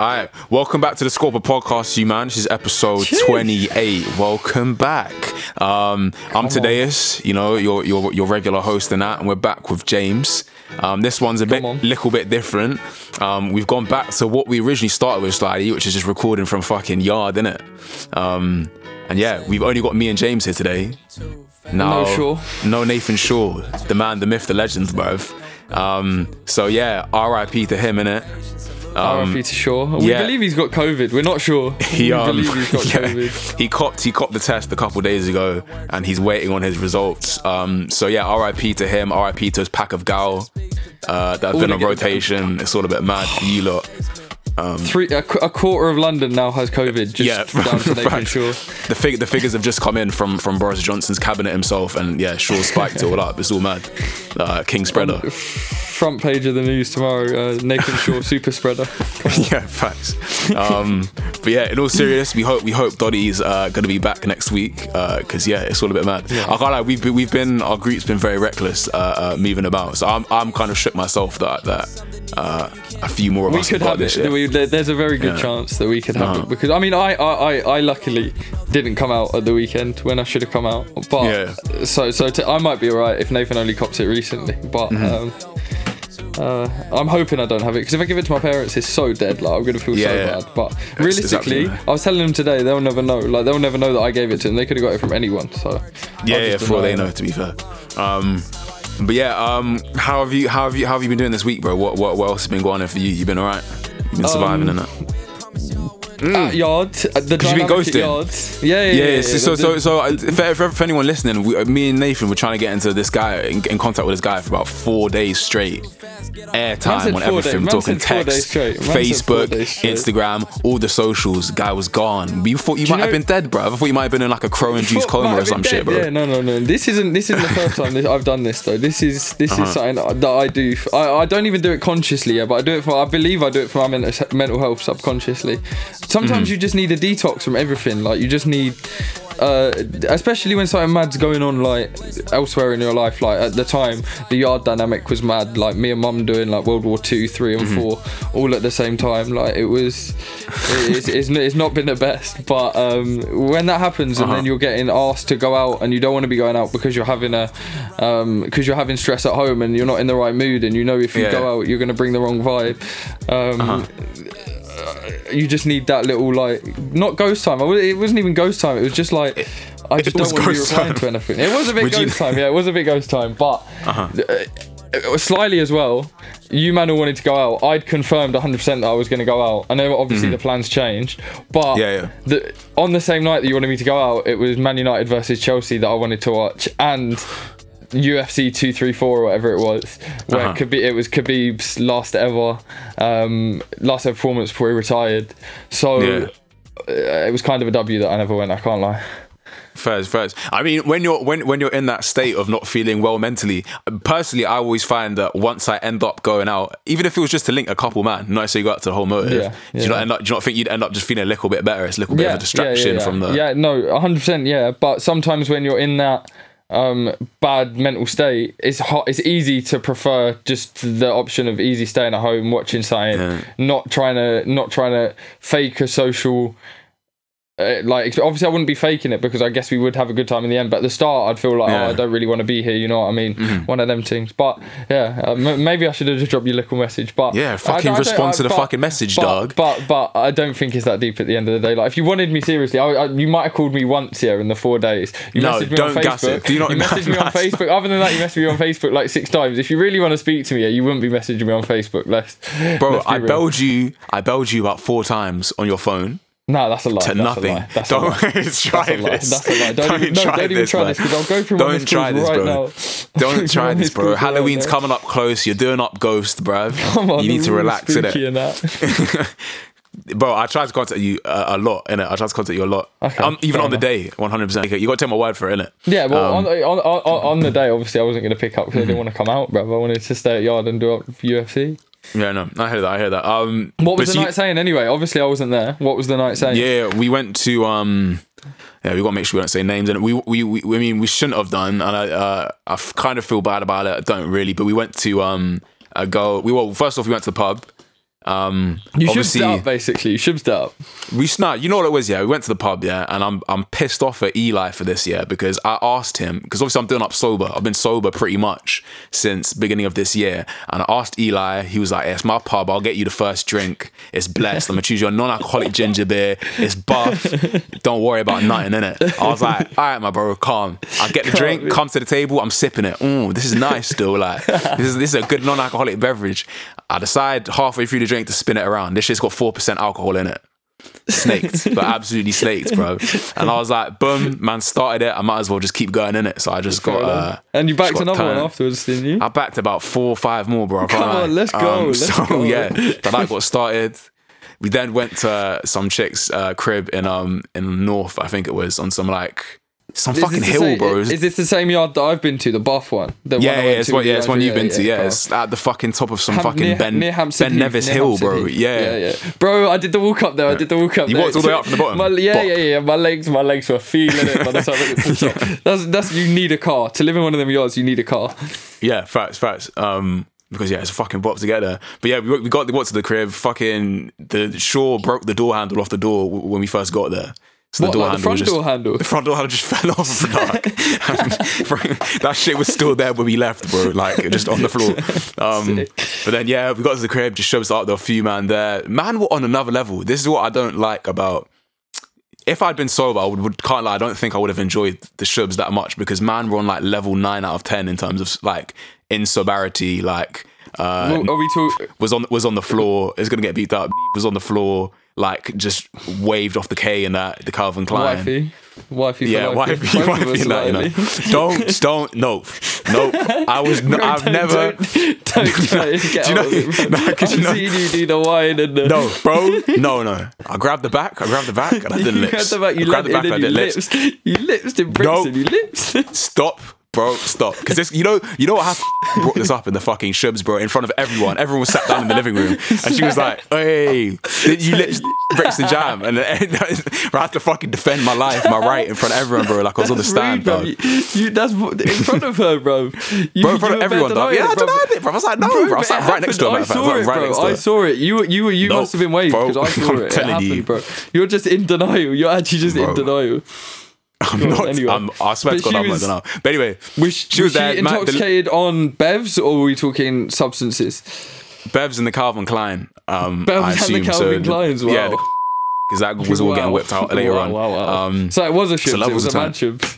All right, welcome back to the Scorpio podcast, you man. This is episode Jeez. 28. Welcome back. Um, I'm Tadeus, you know, your, your your regular host and that, and we're back with James. Um, this one's a bit, on. little bit different. Um, we've gone back to what we originally started with, Slidey, which is just recording from fucking yard, innit? Um, and yeah, we've only got me and James here today. No, No Shaw. No Nathan Shaw, the man, the myth, the legend, bruv. Um, so yeah, R.I.P. to him, innit? Um, RIP to Shaw. We yeah. believe he's got COVID. We're not sure. he we um, believe he's got yeah, COVID. he copped he copped the test a couple days ago and he's waiting on his results um so yeah RIP to him RIP to his pack of gal uh that have All been on rotation it's all a bit mad for you lot Three, a, a quarter of London now has COVID. Just yeah down to Nathan. Shaw. the fig- the figures have just come in from from Boris Johnson's cabinet himself and yeah Shaw spiked it all up it's all mad uh King spreader Front page of the news tomorrow. Uh, Nathan Shaw, super spreader. yeah, facts. Um, but yeah, in all seriousness, we hope we hope Dottie's uh, gonna be back next week because yeah, it's all a bit mad. I can't lie, we've been, we've been our group's been very reckless uh, uh, moving about, so I'm I'm kind of shook myself that that uh, a few more of We us could have this it. We, there's a very good Yeah. chance that we could have Uh-huh. it because I mean I, I, I, I luckily didn't come out at the weekend when I should have come out. But Yeah. so so to, I might be alright if Nathan only copped it recently. But Mm-hmm. um, uh, I'm hoping I don't have it because if I give it to my parents, it's so dead. Like I'm gonna feel Yeah, so yeah. bad. But realistically, exactly. I was telling them today they'll never know. Like they'll never know that I gave it to them. They could have got it from anyone. So yeah, yeah, for they know, it. to be fair. Um, but yeah, um, how have you how have you how have you been doing this week, bro? What what, what else has been going on for you? You've been alright? You've been surviving Um, and that? At yard, uh, the you been ghosting? yard. Yeah, yeah, Yeah, yeah. yeah, so, so, so, so uh, for, for, for anyone listening, we, uh, me and Nathan were trying to get into this guy, in, in contact with this guy for about four days straight. Airtime on four everything, days- man talking said four days text, straight. Man said four Facebook. Instagram, all the socials. Guy was gone. We thought you you might have know- been dead, bro. I thought you might have been in like a crow and juice coma or have some shit, bro. Yeah, no, no, no. This isn't. This isn't the first time this, I've done this though. This is this Uh-huh. is something that I do. I, I don't even do it consciously, yeah, but I do it for. I believe I do it for my mental, mental health subconsciously. Sometimes Mm-hmm. you just need a detox from everything. Like you just need. Uh, especially when something mad's going on like elsewhere in your life like at the time the yard dynamic was mad like me and mum doing like world war two three and Mm-hmm. four all at the same time like it was it's, it's, it's not been the best but um when that happens and Uh-huh. then you're getting asked to go out and you don't want to be going out because you're having a um because you're having stress at home and you're not in the right mood and you know if you Yeah. go out you're going to bring the wrong vibe um Uh-huh. You just need that little like not ghost time. It wasn't even ghost time. It was just like I just don't want to be replying time. to anything. It was a bit Would you- ghost time. Yeah, it was a bit ghost time. But Uh-huh. uh, slyly as well, you man all wanted to go out. I'd confirmed 100% that I was going to go out. I know obviously the plans changed, but Mm-hmm. Yeah, yeah. The, on the same night that you wanted me to go out, it was Man United versus Chelsea that I wanted to watch, and. UFC two three four or whatever it was, where Uh-huh. Khabib, it was Khabib's last ever, um, last ever performance before he retired. So Yeah. uh, it was kind of a W that I never went. I can't lie. First, first. I mean, when you're when when you're in that state of not feeling well mentally, personally, I always find that once I end up going out, even if it was just to link a couple, man, not so you go out to the whole motive. Yeah, Do you not end up? Do you not think you'd end up just feeling a little bit better? It's a little bit of a distraction yeah, yeah. from the. yeah no 100% yeah but sometimes when you're in that um bad mental state it's hot it's easy to prefer just the option of easy staying at home watching something Yeah. not trying to not trying to fake a social uh, like obviously I wouldn't be faking it because I guess we would have a good time in the end. But at the start, I'd feel like Yeah. oh, I don't really want to be here. You know what I mean? One of them things. But yeah, uh, m- maybe I should have just dropped you a little message. But Yeah, fucking I don't- respond to the but- fucking message, but, dog. But but I don't think it's that deep at the end of the day. Like if you wanted me seriously, I, I, you might have called me once here in the four days. You No, messaged me don't on gas Facebook. it. Do not you messaged me on Facebook. Other than that, you messaged me on Facebook like six times. If you really want to speak to me, yeah, you wouldn't be messaging me on Facebook. Let's Bro, let's I real. belled you. I belled you about four times on your phone No, that's a lie. to that's nothing. A lie. That's don't a lie. try That's a lie. this. That's a lie. Don't, even, no, try don't even this, try man. this because I'll go through Don't try this, right bro. now. Don't try this, bro. calls right Halloween's coming up close. You're doing up ghost, bro. Come on, you need to relax in it. and that. Bro, I tried to contact you uh, a lot, innit? I tried to contact you a lot. Okay, um, even on the day, 100%. You got to take my word for it, innit? Yeah, well, Um, on, on, on, on the day, obviously, I wasn't going to pick up because I didn't want to come out, bro. I wanted to stay at yard and do up UFC. Yeah, no, I hear that. I hear that. Um, What was the see- night saying anyway? Obviously, I wasn't there. What was the night saying? Yeah, we went to um yeah, we got to make sure we don't say names. And we, we, we, I mean, we shouldn't have done. And I, uh, I kind of feel bad about it. I don't really, but we went to um a go. We well, first off, we went to the pub. Um, You should start basically. You should start. we snap. You know what it was? Yeah, we went to the pub. Yeah, and I'm I'm pissed off at Eli for this. year because I asked him because obviously I'm doing up sober. I've been sober pretty much since beginning of this year, and I asked Eli. He was like, "It's my pub. I'll get you the first drink. It's blessed. I'm gonna choose your non-alcoholic ginger beer. It's buff. Don't worry about nothing in it." I was like, "All right, my bro, calm. I get the drink. Come to the table. I'm sipping it. Mm, this is nice. Still, like this is this is a good non-alcoholic beverage." I decide halfway through the drink to spin it around. This shit's got four percent alcohol in it snaked, but absolutely snaked, bro. And I was like, boom, man started it. I might as well just keep going in it. So I just got. Uh, and you backed another one afterwards, didn't you? I backed about four or five more, bro. Come on, let's go, let's so go. yeah, but that got started. We then went to some chick's uh, crib in um in North, I think it was, on some like some Is fucking the hill, same- bro. Is this the same yard that I've been to, the buff one? The one yeah, I yeah, it's one, yeah, it's one you've been to. Yeah, bro. it's at the fucking top of some Ham- fucking near, Ben near Hampstead Ben Nevis Hill, Hampstead bro. Yeah, yeah, yeah. Bro, I did the walk up there. I did the walk up You there. walked all the way up from the bottom? My, yeah, Bop. yeah, yeah. My legs, my legs were feeling it by the time I got to the. That's that's you need a car to live in one of them yards. You need a car. Yeah, facts, facts. Um, because yeah, it's a fucking bop to get there. But yeah, we, we got got to the crib. Fucking the Shaw broke the door handle off the door when we first got there. So What, like the front just, door handle? The front door handle just fell off. Bro, that shit was still there when we left, bro. Like just on the floor. Um, but then yeah, we got to the crib. Just shows up. There were a few man there. Man were on another level. This is what I don't like about if I'd been sober, I would, would can't lie. I don't think I would have enjoyed the shubs that much because man, we're on like level nine out of ten in terms of like insobriety. Like, uh, Are we talk? was on was on the floor. Is gonna get beat up. Was on the floor. Like just waved off the K and that the Calvin Klein. Wifey, wifey, Yeah, wifey, wifey, us that, you know. Don't, don't, no, no. I was, no, I've Don't- never. Don't, don't try and get Do you out know- of it, bro. no, 'cause I've you know- seen you do the wine and the. No, bro. No, no. I grabbed the back. I grabbed the back and I did you lips. grabbed the back, you I grabbed the back and I did lips. lips. You lips in Brixton. You lips. Stop, bro. Stop. Because this, you know, you know what happened. Brought this up in the fucking shubs, bro, in front of everyone. Everyone was sat down in the living room, and she was like, "Hey, did you breaks the Jam?" And then, I had to fucking defend my life, my right in front of everyone, bro. Like I was on the stand, rude, bro. bro. You, you, that's in front of her, bro. You, Bro, in front of everyone, dog. Yeah, I bro. denied it, bro. I was like, no, bro. I was like, right next to her. happened. matter of I fact. I was saw it, bro. I saw it. You, you, you Nope, must have been waiting because I saw I'm it. It telling happened, you. bro. You're just in denial. You're actually just Bro. in denial. I'm Go not. anyway. I'm, I swear But to God, she I'm not was- denial. But anyway, Was, she was there. man, the- intoxicated on bevs or were we talking substances? Bevs and the Calvin Klein. Um, Bevs I and the. Calvin so, Kleins, Yeah, because that was all getting whipped out later Wow, on. Wow, wow. Um, so it was a shibs. It was a mad shibs.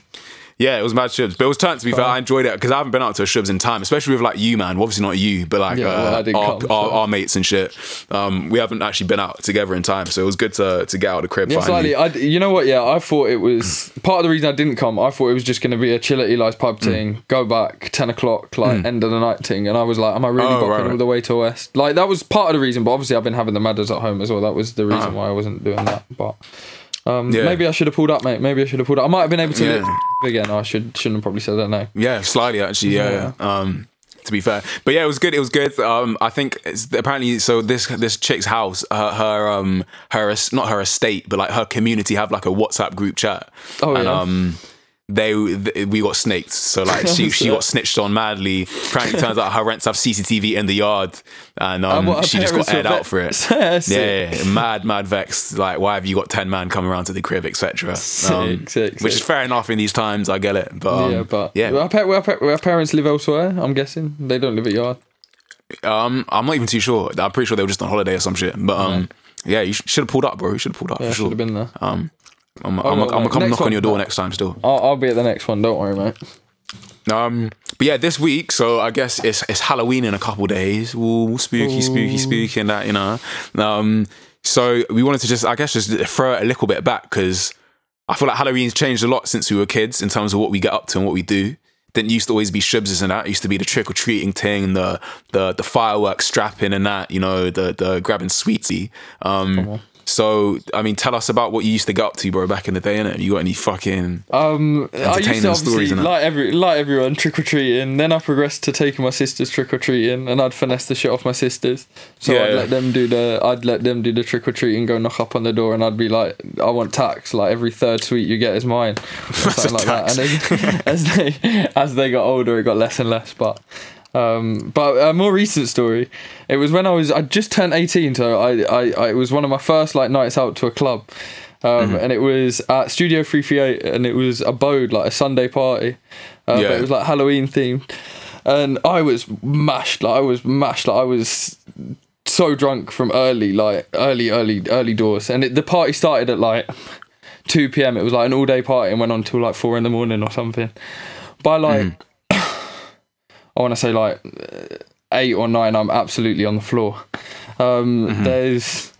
Yeah, it was mad shubs, but it was turned to be fair. I enjoyed it because I haven't been out to a shubs in time, especially with like you, man. Well, obviously not you, but like Yeah, uh, didn't our, come, our, our mates and shit. Um, we haven't actually been out together in time, so it was good to to get out of the crib. Yeah, finally. I, you know what? Yeah, I thought it was part of the reason I didn't come. I thought it was just going to be a chill at Eli's pub Mm. thing, go back ten o'clock, like end of the night thing, and I was like, am I really Oh, right, right. all the way to West? Like that was part of the reason, but obviously I've been having the madders at home as well. That was the reason Uh-huh. why I wasn't doing that. But um, Yeah. maybe I should have pulled up, mate. Maybe I should have pulled up. I might have been able to Yeah. again. I should shouldn't have probably said that now. Yeah, slightly actually. Yeah, yeah. Um, to be fair, but yeah, it was good. It was good. Um, I think it's apparently so. This this chick's house, her, her um her not her estate, but like her community have like a WhatsApp group chat. Oh, and yeah. um. They, th- we got snaked, so like she she got snitched on madly. Apparently, it turns out her rents have CCTV in the yard, and um, And what, she just got aired out for it. Yeah, yeah, yeah. mad, mad vexed. Like, why have you got ten man coming around to the crib, etc. Sick, Which is fair enough in these times. I get it, but um, yeah, but yeah, Our, pa- our, pa- our parents live elsewhere. I'm guessing they don't live at yard. Um, I'm not even too sure. I'm pretty sure they were just on holiday or some shit. But um, yeah, you should have pulled up, bro. You should have pulled up Yeah, for should have been there. Um, I'm, I'm, well, I'm, gonna come Next knock on your door next time still. I'll, I'll be at the next one. Don't worry, mate. Um, but yeah, this week, so I guess it's it's Halloween in a couple days. Ooh, spooky, spooky, spooky, and that you know. Um, so we wanted to just, I guess, just throw it a little bit back because I feel like Halloween's changed a lot since we were kids in terms of what we get up to and what we do. Didn't used to always be shibs and that. It used to be the trick or treating thing, the the the fireworks strapping and that. You know, the the grabbing sweetie. Um, so I mean, tell us about what you used to get up to, bro, back in the day. Innit? You got any fucking? Um, I used Entertaining to stories, innit? like every like everyone trick or treating. Then I progressed to taking my sisters trick or treating, and I'd finesse the shit off my sisters. So Yeah, I'd yeah. let them do the I'd let them do the trick or treating, go knock up on the door, and I'd be like, I want tax. Like every third sweet you get is mine, or something like that. And they, as they as they got older, it got less and less. But Um, but a more recent story, it was when I was I just turned eighteen, so I, I, I it was one of my first like nights out to a club, um, and it was at Studio Three Three Eight, and it was abode like a Sunday party, uh, Yeah. but it was like Halloween themed, and I was mashed, like I was mashed, like I was so drunk from early, like early, early, early doors, and it, the party started at like two p.m. It was like an all-day party and went on till like four in the morning or something. By like, I want to say like eight or nine, I'm absolutely on the floor. Um, There's,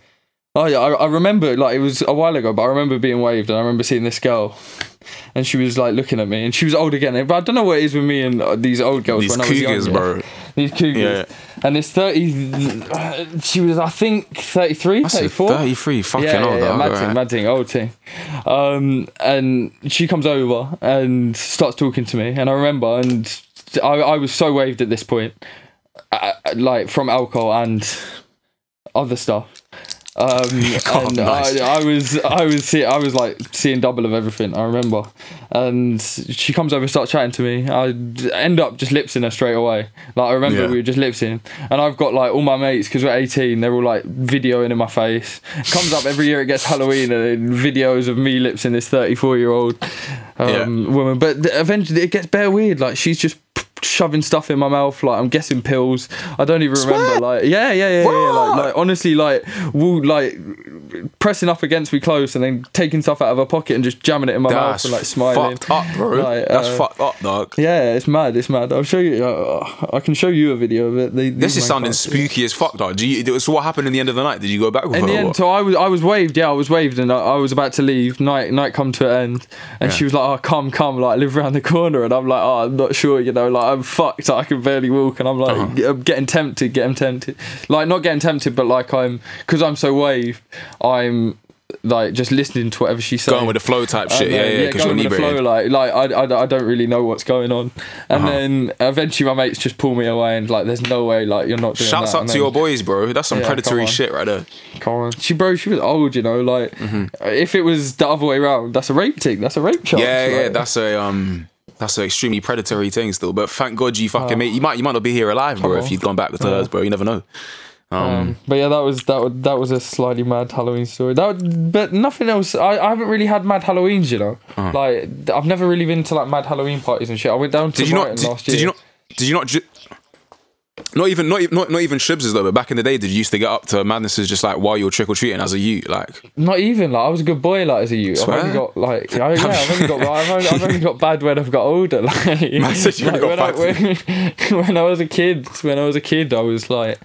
oh yeah, I, I remember like it was a while ago, but I remember being waved and I remember seeing this girl. And she was like looking at me, and she was old again. But I don't know what it is with me and uh, these old girls These when I was younger bro. these cougars. Yeah. And this 30, uh, she was, I think, 33, That's 34. Thirty-three, fucking yeah, old, yeah, yeah, mad thing, mad thing, old thing. Um, and she comes over and starts talking to me, and I remember, and I, I was so waved at this point, uh, like from alcohol and other stuff. Um, Oh, and nice. I, I was, I was, see, I was like seeing double of everything. I remember, and she comes over, starts chatting to me. I end up just lipsing her straight away. Like I remember Yeah. we were just lipsing, and I've got like all my mates because we're 18. They're all like videoing in my face. Comes up every year. It gets Halloween and videos of me lipsing this 34 year old um, woman. But eventually it gets bare weird. Like she's just shoving stuff in my mouth. Like I'm guessing pills. I don't even remember. Like yeah, yeah, yeah, yeah. yeah. Like, like honestly, like will like pressing up against me close and then taking stuff out of her pocket and just jamming it in my mouth and like smiling. fucked up, bro. Like, That's uh, fucked up, dog. Yeah, it's mad. It's mad. I'll show you. Uh, I can show you a video of it. They, This is sounding spooky as fuck, dog. Do you, so what happened in the end of the night? Did you go back with In her? the end, so I was I was waved. Yeah, I was waved, and I, I was about to leave. Night night come to an end, and she was like, "Oh, come, come!" Like live around the corner, and I'm like, "Oh, I'm not sure." You know, like I'm fucked. I can barely walk, and I'm like, Uh-huh. I'm getting tempted, getting tempted. Like not getting tempted, but like I'm because I'm so waved. I'm like just listening to whatever she's saying. Going with the flow type shit. And yeah, then, yeah, because you're going with the flow, like, like I, I, I don't really know what's going on, and Uh-huh. then eventually my mates just pull me away and like, there's no way, like you're not doing Shouts that. up to your boys, bro. That's some Yeah, predatory shit right there. Come on. She bro, she was old, you know, like if it was the other way around, that's a rape thing. That's a rape charge. Yeah, yeah, that's a um, that's an extremely predatory thing still. But thank God you Oh. fucking mate. You might you might not be here alive, bro, if you'd gone back with hers, bro. You never know. Um, but yeah, that was that was that was a slightly mad Halloween story. That but nothing else. I, I haven't really had mad Halloweens, you know. Uh-huh. Like I've never really been to like mad Halloween parties and shit. I went down to Did you not? Brighton Did, last year. did you not? Did you not? Ju- not even not even not, not even Shibs though, but back in the day, did you used to get up to madnesses just like while you were trick or treating as a youth, like Not even like I was a good boy like as a youth. Swear? I've only got like yeah, yeah I've only got I've only, I've only got bad when I've got older. Like, Man said you only like, when, I, when, when I was a kid, when I was a kid, I was like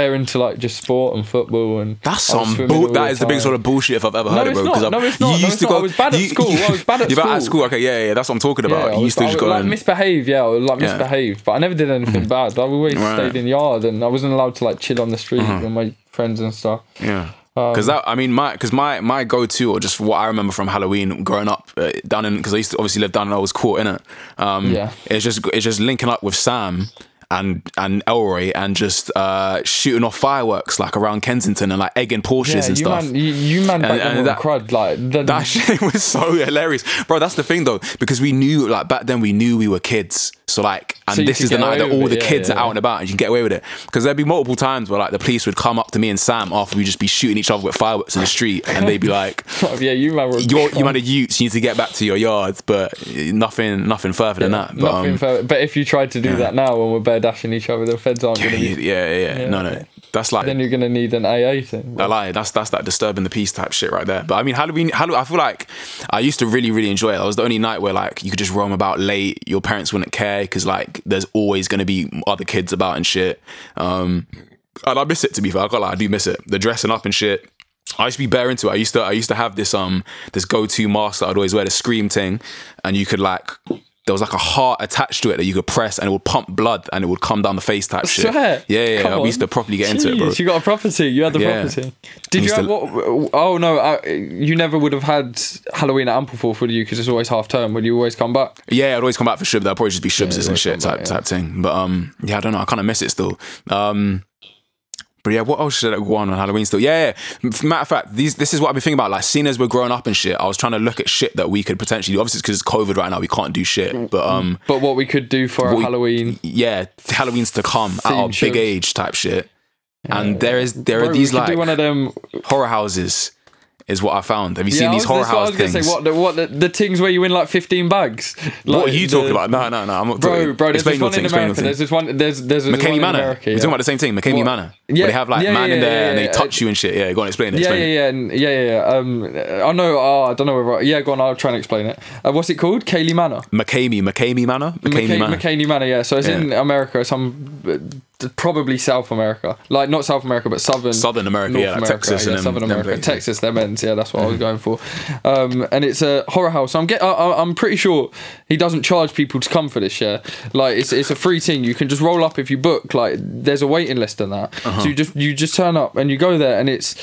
very into like just sport and football and that's some all bull. That is the biggest sort of bullshit if I've ever No, heard it, it's bro. not. 'cause No, it's not. You No, used to not. go. I was bad at you- school. I was bad at You're bad at school. school. Okay, yeah, yeah. That's what I'm talking about. Yeah, I you was, used to I just go like and misbehave, yeah, I was, like Yeah. Mm-hmm. but I never did anything bad. I always Right. stayed in the yard, and I wasn't allowed to like chill on the street Uh-huh. with my friends and stuff. Yeah. Um, Because that, I mean, my because my my go to or just what I remember from Halloween growing up uh, down in because I used to obviously live down and I was caught in it. Um, Yeah. It's just it's just linking up with Sam and and Elroy and just uh, shooting off fireworks like around Kensington and like egging Porsches Yeah, and you stuff. man, you, you man And- and that- crud like the, That shit was so hilarious, bro. That's the thing though, because we knew like back then we knew we were kids. So like, and So this is the night that all it, the yeah, kids yeah, are out and about, and you can get away with it. Because there'd be multiple times where like the police would come up to me and Sam after we just be shooting each other with fireworks in the street, and they'd be like, yeah, you man "You're you man are youths, you need to get back to your yards," but nothing nothing further than that. But Nothing um, further. But if you tried to do that now when we're bare dashing each other, the feds aren't going to be. yeah, yeah, yeah, no, no, that's like Then you're going to need an AA thing. I lie. That's that's that disturbing the peace type shit right there. But I mean, Halloween. Halloween. I feel like I used to really, really enjoy it. That was the only night where like you could just roam about late. Your parents wouldn't care because like there's always going to be other kids about and shit. Um, and I miss it to be fair. I got like I do miss it. The dressing up and shit. I used to be bare into it. I used to I used to have this um this go to mask that I'd always wear the scream thing, and you could like. There was like a heart attached to it that you could press and it would pump blood and it would come down the face type shit. Yeah, yeah. Yeah. We used to properly get into it, bro. Jeez, You got a property. You had the Yeah. property. Did you have to- what? Oh no, uh, you never would have had Halloween at Ampleforth, would you? Because it's always half term. Would you always come back? Yeah, I'd always come back for Shibs. That'd probably just be Shibs and shit type back, yeah. type thing. But um, yeah, I don't know. I kind of miss it still. Um, but yeah, what else should I go on on Halloween still? Yeah, yeah. Matter of fact, these this is what I've been thinking about. Like, seeing as we're growing up and shit, I was trying to look at shit that we could potentially. do. Obviously, because it's COVID right now, we can't do shit. But um, But what we could do for we- Halloween. yeah, Halloween's to come at our Theme big age type shit. And there is there Bro, are these could like do one of them. horror houses, is what I found. Have you Yeah, seen these horror house things? say. What the what the, the things where you win like fifteen bags? What are you the- talking about? No, no, no. I'm not Bro, talking. bro, there's explain this one thing. in America. There's this one. There's there's this one McKamey in Manor. America. We're talking about the same thing, McKamey What? Manor. Yeah, Where they have like yeah, man yeah, in there yeah, and they yeah, touch you and shit. Yeah, go on, explain it. Yeah, Explain yeah, yeah, yeah, yeah, yeah. Um, I know. Oh, I don't know whether. Yeah, go on. I'll try and explain it. Uh, what's it called? Kaylee Manor. McKamey, McKamey Manor, McKamey Manor. Manor, yeah. So it's in America, some probably South America, like not South America, but Southern Southern America, North yeah, like Texas yeah, and them- Southern them America, places. Texas, them ends, yeah, that's what I was going for. Um, and it's a horror house. I'm get, I, I'm pretty sure he doesn't charge people to come for this, yeah. Like it's it's a free thing. You can just roll up if you book. Like there's a waiting list and that. Uh-huh. So you just you just turn up and you go there, and it's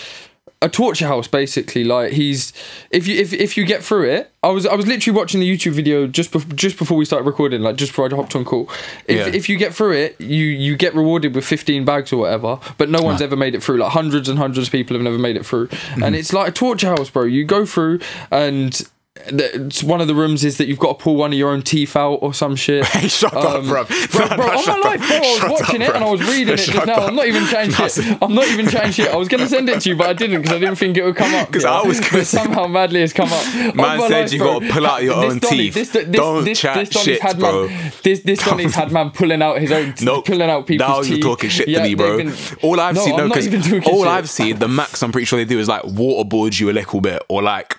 a torture house basically. Like he's if you if, if you get through it i was i was literally watching the youtube video just bef- just before we started recording like just before i hopped on call. If, Yeah. if you get through it you you get rewarded with 15 bags or whatever but no one's ever made it through. Like hundreds and hundreds of people have never made it through. Mm-hmm. and it's like a torture house bro. You go through and it's one of the rooms is that you've got to pull one of your own teeth out or some shit. Hey, shut up, Um, bro. Bro, bro, on my life, bro, I was watching up, it and I was reading it just now. up. I'm not even chatting shit. I'm not even chatting shit. I was gonna send it to you, but I didn't because I didn't think it would come up. Because I was gonna somehow madly it's come up. Man said life, you bro. gotta pull out your This own Donny- teeth. This, this, Don't this, chat this shit, had bro. Man, this this Donny's had man pulling out his own, Nope. pulling out people's now teeth. Now you're talking shit Yeah, to me, bro. all I've seen, no, because all. I've seen, the max I'm pretty sure they do is like waterboard you a little bit or like.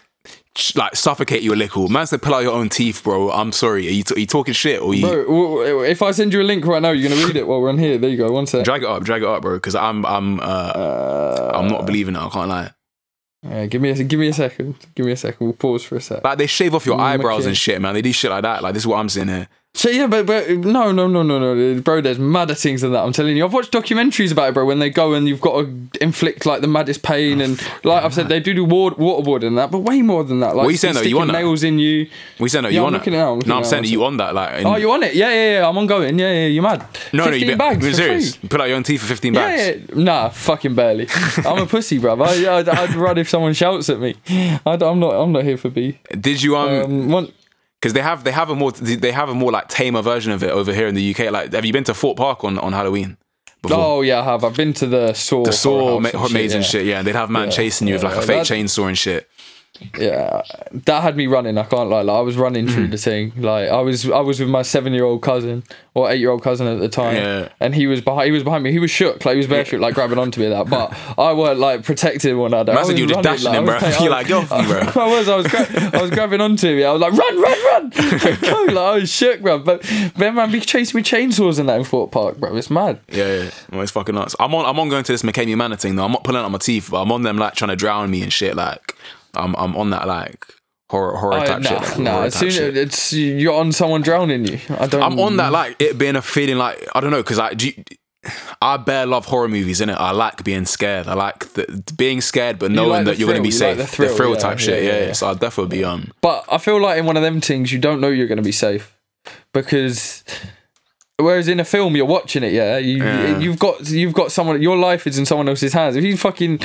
Like suffocate you a little. Man said, pull out your own teeth, bro. I'm sorry. Are you, t- are you talking shit or you Bro, if I send you a link right now, you're gonna read it while we're on here. There you go. One sec. drag it up? Drag it up, bro. Because I'm, I'm, uh, I'm not believing it. I can't lie. Yeah, give me a give me a second. Give me a second. We'll pause for a sec. Like they shave off your Mm, eyebrows and shit, man. They do shit like that. Like this is what I'm seeing here. So yeah, but but no, no, no, no, no, bro. There's madder things than that. I'm telling you. I've watched documentaries about it, bro. When they go and you've got to inflict like the maddest pain, and like I've said, they do do water, waterboarding and that, but way more than that. Like What are you saying, though? You sticking on that? nails in you. We saying, Yeah, you I'm on looking it? I'm looking no, I'm saying, now, you on that? Like, in- Oh, you on it? Yeah, yeah, yeah. I'm ongoing. Yeah, yeah. You're mad. no, no, 15 you bags. You're serious. free. Pull out your own teeth for 15 bags. Yeah, yeah, nah, fucking barely. I'm a pussy, bruv. I, I'd, I'd run if someone shouts at me. I, am not. I'm not here for B. Did you um? Um, one, because they have they have a more they have a more like tamer version of it over here in the UK. Like, have you been to Thorpe Park on, on Halloween? Before? oh yeah, I have. I've been to the saw. the saw ma- and yeah. shit. Yeah, they'd have man Yeah, chasing you with like a fake chainsaw and shit. Yeah that had me running i can't lie like i was running Mm. through the thing like i was i was with my seven year old cousin or eight year old cousin at the time Yeah. and he was behind he was behind me he was shook like he was barefoot like grabbing onto me that but i weren't like protecting one another Man I said was you just running, dashing like, him, I bro. playing- You're like, off me, bro. I was, I was, gra- I was grabbing onto him. I was like, run, run, run! Go, like, I was shook, bro. But man, man, be chasing with chainsaws in that in Thorpe Park, bro. It's mad. Yeah, yeah. Well, it's fucking nuts. I'm on I'm on going to this McKamey Manor thing though. I'm not pulling out my teeth, but I'm on them like trying to drown me and shit. Like, I'm I'm on that like horror horror I, type nah, shit. like, nah. As soon shit. it's you're on someone drowning you. I don't. I'm on that like it being a feeling like I don't know because I do. You, I bear love horror movies, in it. I like being scared. I like the, being scared, but knowing like that you're going to be thrill, you like safe. the thrill, yeah, type shit, yeah, yeah. yeah. So I'll definitely be um. But I feel like in one of them things, you don't know you're going to be safe because. Whereas in a film, you're watching it, yeah. You Yeah. you've got you've got someone. Your life is in someone else's hands. If you fucking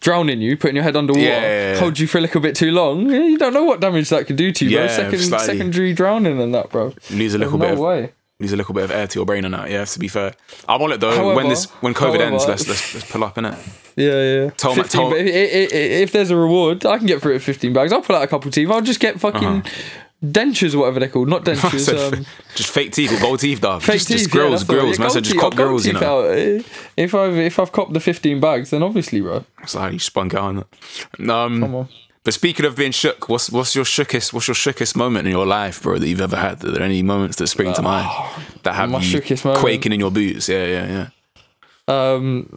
drowning you, putting your head underwater, Yeah, yeah, yeah. hold you for a little bit too long, eh, you don't know what damage that could do to you, bro. Second, slightly. secondary drowning and that, bro. Lose a little no bit. Of, way. lose a little bit of air to your brain and that. Yeah, to be fair, I'm on it though. However- when this when COVID ends, let's let's, let's pull up in it. Yeah, yeah. Tell me- 15, tell- if, if, if there's a reward, I can get through it 15 bags. I'll pull out a couple teeth. I'll just get fucking Uh-huh. Dentures or whatever they're called. Not dentures. um, just fake teeth or gold teeth, dog. fake just, teeth. just grills, yeah, that's the one. grills. Man said just cop grills, you know. out. Eh, If I've if I've copped the 15 bags, then obviously, bro. So how you spunk out. Um, Come on. But speaking of being shook, what's what's your shookest what's your shookest moment in your life, bro, that you've ever had? Are there any moments that spring to mind that have my you shookest moment? quaking in your boots? Yeah, yeah, yeah. Um,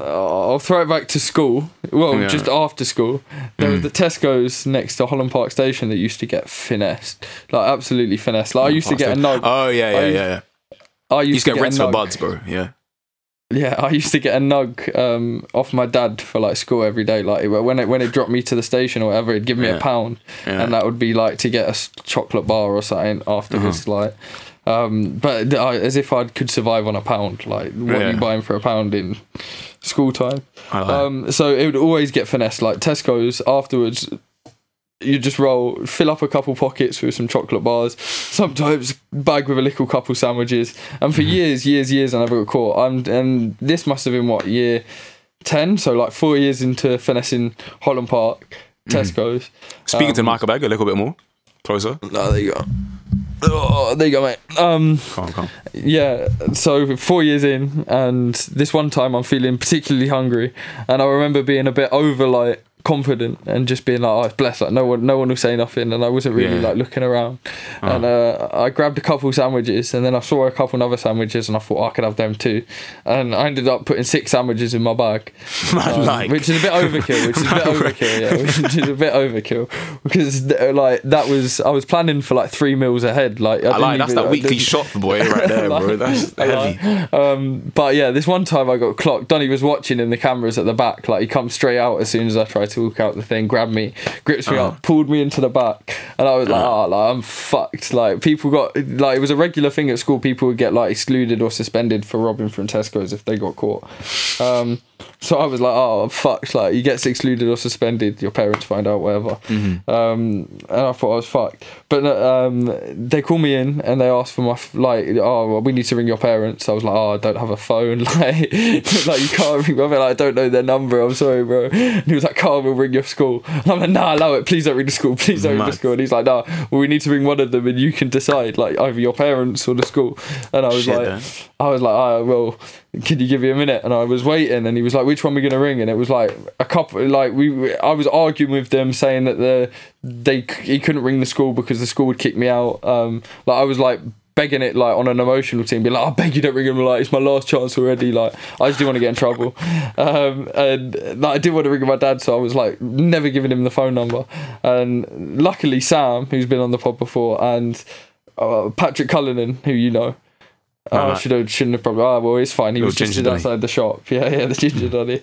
I'll throw it back to school. Well, Yeah. Mm. just after school, there was the Tesco's next to Holland Park Station that used to get finessed, like absolutely finessed. Like I used to get a nug. Oh yeah, yeah, I yeah. used- yeah. I used used to get rents for buds, bro. Yeah. Yeah, I used to get a nug um, off my dad for like school every day. Like when it when it dropped me to the station or whatever, it'd give me Yeah. a pound, Yeah. and that would be like to get a chocolate bar or something afterwards. Uh-huh. Like, Um, but I, as if I could survive on a pound. Like what are Yeah. you buying for a pound in school time? I like Um, so it would always get finessed. Like Tesco's afterwards, you just roll, fill up a couple pockets with some chocolate bars, sometimes bag with a little couple sandwiches. And for years, years, years, I never got caught. I'm, and this must have been what year ten, so like four years into finessing Holland Park, Tesco's. Speaking to um, Michael Bag a little bit more closer. Oh, there you go. Oh, there you go, mate. Um, Come on, come on. yeah, so four years in, and this one time I'm feeling particularly hungry, and I remember being a bit over like confident and just being like, "Oh, bless!" Like no one, no one will say nothing, and I wasn't really Yeah. like looking around. And uh, I grabbed a couple sandwiches, and then I saw a couple other sandwiches, and I thought oh, I could have them too. And I ended up putting six sandwiches in my bag, um, like, which is a bit overkill. Which is a bit overkill, yeah. Which is a bit overkill because like that was I was planning for like three meals ahead. Like I, I like that's even- that weekly didn't- shop, boy, right there, bro. That's heavy. um, but yeah, this one time I got clocked. Donny was watching in the cameras at the back. Like he comes straight out as soon as I tried to walk out the thing, grabbed me, grips me Uh-huh. up, pulled me into the back, and I was like, oh, like I'm fucked. Like people got like it was a regular thing at school. People would get like excluded or suspended for robbing from Tesco's if they got caught. Um, so I was like, oh, I'm fucked. Like you get excluded or suspended, your parents find out, whatever. Um, and I thought I was fucked. But um, they call me in and they ask for my f- like, oh, well, we need to ring your parents. I was like, oh, I don't have a phone. Like, like you can't ring my. Like, I don't know their number. I'm sorry, bro. And he was like, Carl, we'll ring your school. And I'm like, nah, allow it. Please don't ring the school. Please don't ring the school. And he's like, nah, well, we need to ring one of them and you can decide, like either your parents or the school. And I was Shit, like, man. I was like, oh, well, can you give me a minute? And I was waiting, and he was like, which one are we gonna ring? And it was like a couple, like we, I was arguing with them, saying that the they he couldn't ring the school because the school would kick me out. Um, like I was like begging it like on an emotional team, be like, I beg you don't ring him. Like it's my last chance already. Like I just didn't want to get in trouble, um, and like, I didn't want to ring my dad, so I was like never giving him the phone number. And luckily, Sam, who's been on the pod before, and uh, Patrick Cullinan, who you know. Oh, I should have, shouldn't have probably. Oh, well, it's fine. He was just ginger stood Donny. outside the shop. Yeah, yeah, the ginger Donny.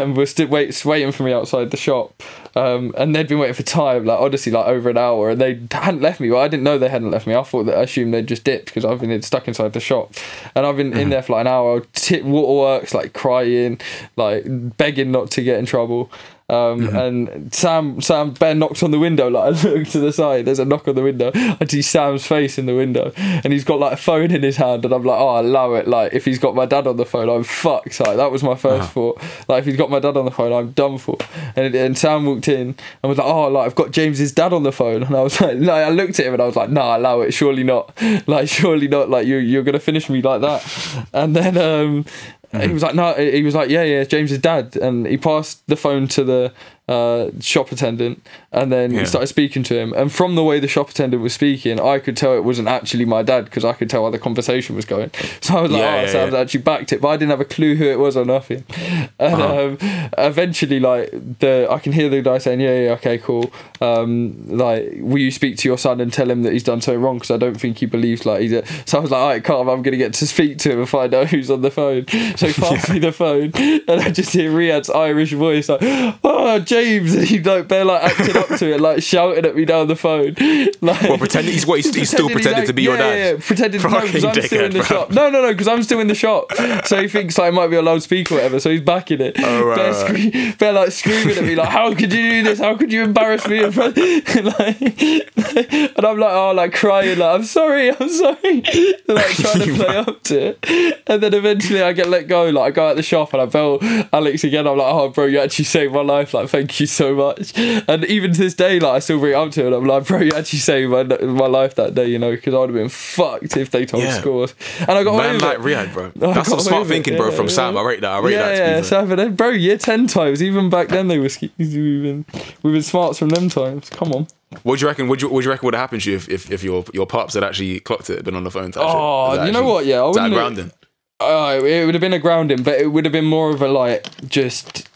Um, was still wait, waiting for me outside the shop. Um, and they'd been waiting for time, like honestly, like over an hour, and they hadn't left me. Well, I didn't know they hadn't left me. I thought that I assumed they'd just dipped because I've been stuck inside the shop, and I've been Mm-hmm. in there for like an hour. T- waterworks, like crying, like begging not to get in trouble. Um, Mm-hmm. and Sam, Sam, Ben knocks on the window. Like I look to the side, there's a knock on the window. I see Sam's face in the window, and he's got like a phone in his hand. And I'm like, oh, I allow it. Like if he's got my dad on the phone, I'm fucked. Like that was my 1st Uh-huh. thought. Like if he's got my dad on the phone, I'm done for. And and Sam walked in and was like, oh, like I've got James's dad on the phone, and I was like, no, I looked at him and I was like, nah, allow it. Surely not. Like surely not. Like you, you're gonna finish me like that. And then um. He mm. was like, no. He was like, yeah, yeah, James's dad, and he passed the phone to the uh, shop attendant, and then Yeah. started speaking to him. And from the way the shop attendant was speaking, I could tell it wasn't actually my dad because I could tell how the conversation was going. So I was like, Yeah, oh, yeah, so I yeah. was actually backed it, but I didn't have a clue who it was or nothing. And Uh-huh. um, eventually, like the, I can hear the guy saying, yeah, yeah, okay, cool. Um, like, will you speak to your son and tell him that he's done something wrong? Because I don't think he believes like he's. A... So I was like, all right, calm. I'm gonna get to speak to him and find out who's on the phone. So he passed me the phone, and I just hear Riyad's Irish voice like, "Oh, James," and he like bare like acting up to it, like shouting at me down the phone. Like, Well, pretending he's what he's, he's still pretending to be your dad. Yeah, yeah, pretending no, because Fucking I'm still in the dickhead, shop. No, no, no, because I'm still in the shop. So he thinks I might be on loudspeaker or whatever. So he's backing it. Oh, right, Bear, right. scre- like screaming at me like, "How could you do this? How could you embarrass me?" in front-" and, like, and I'm like, oh, like crying, like I'm sorry, I'm sorry, like trying to play up to it. And then eventually I get let go. Like I go out the shop and I bell Alex again. I'm like, oh, bro, you actually saved my life. Like, thank you so much. And even to this day, like I still bring it up to him. I'm like, bro, you actually saved my my life that day. You know, because I would have been fucked if they told Yeah. scores. And I got Man like it. Riyadh, bro. That's some smart it, thinking, bro, yeah, from yeah. Sam. I rate that. I rate yeah, that. yeah, fair. Sam, bro, year ten times. Even back then, they were we've been we've been smarts from them times. Come on. What do you reckon? Do you, do you reckon would have happened to you if, if, if your your pops had actually clocked it, been on the phone? Oh, you know what? Yeah, I wouldn't. grounding? Oh, it would have been a grounding, but it would have been more of a like just.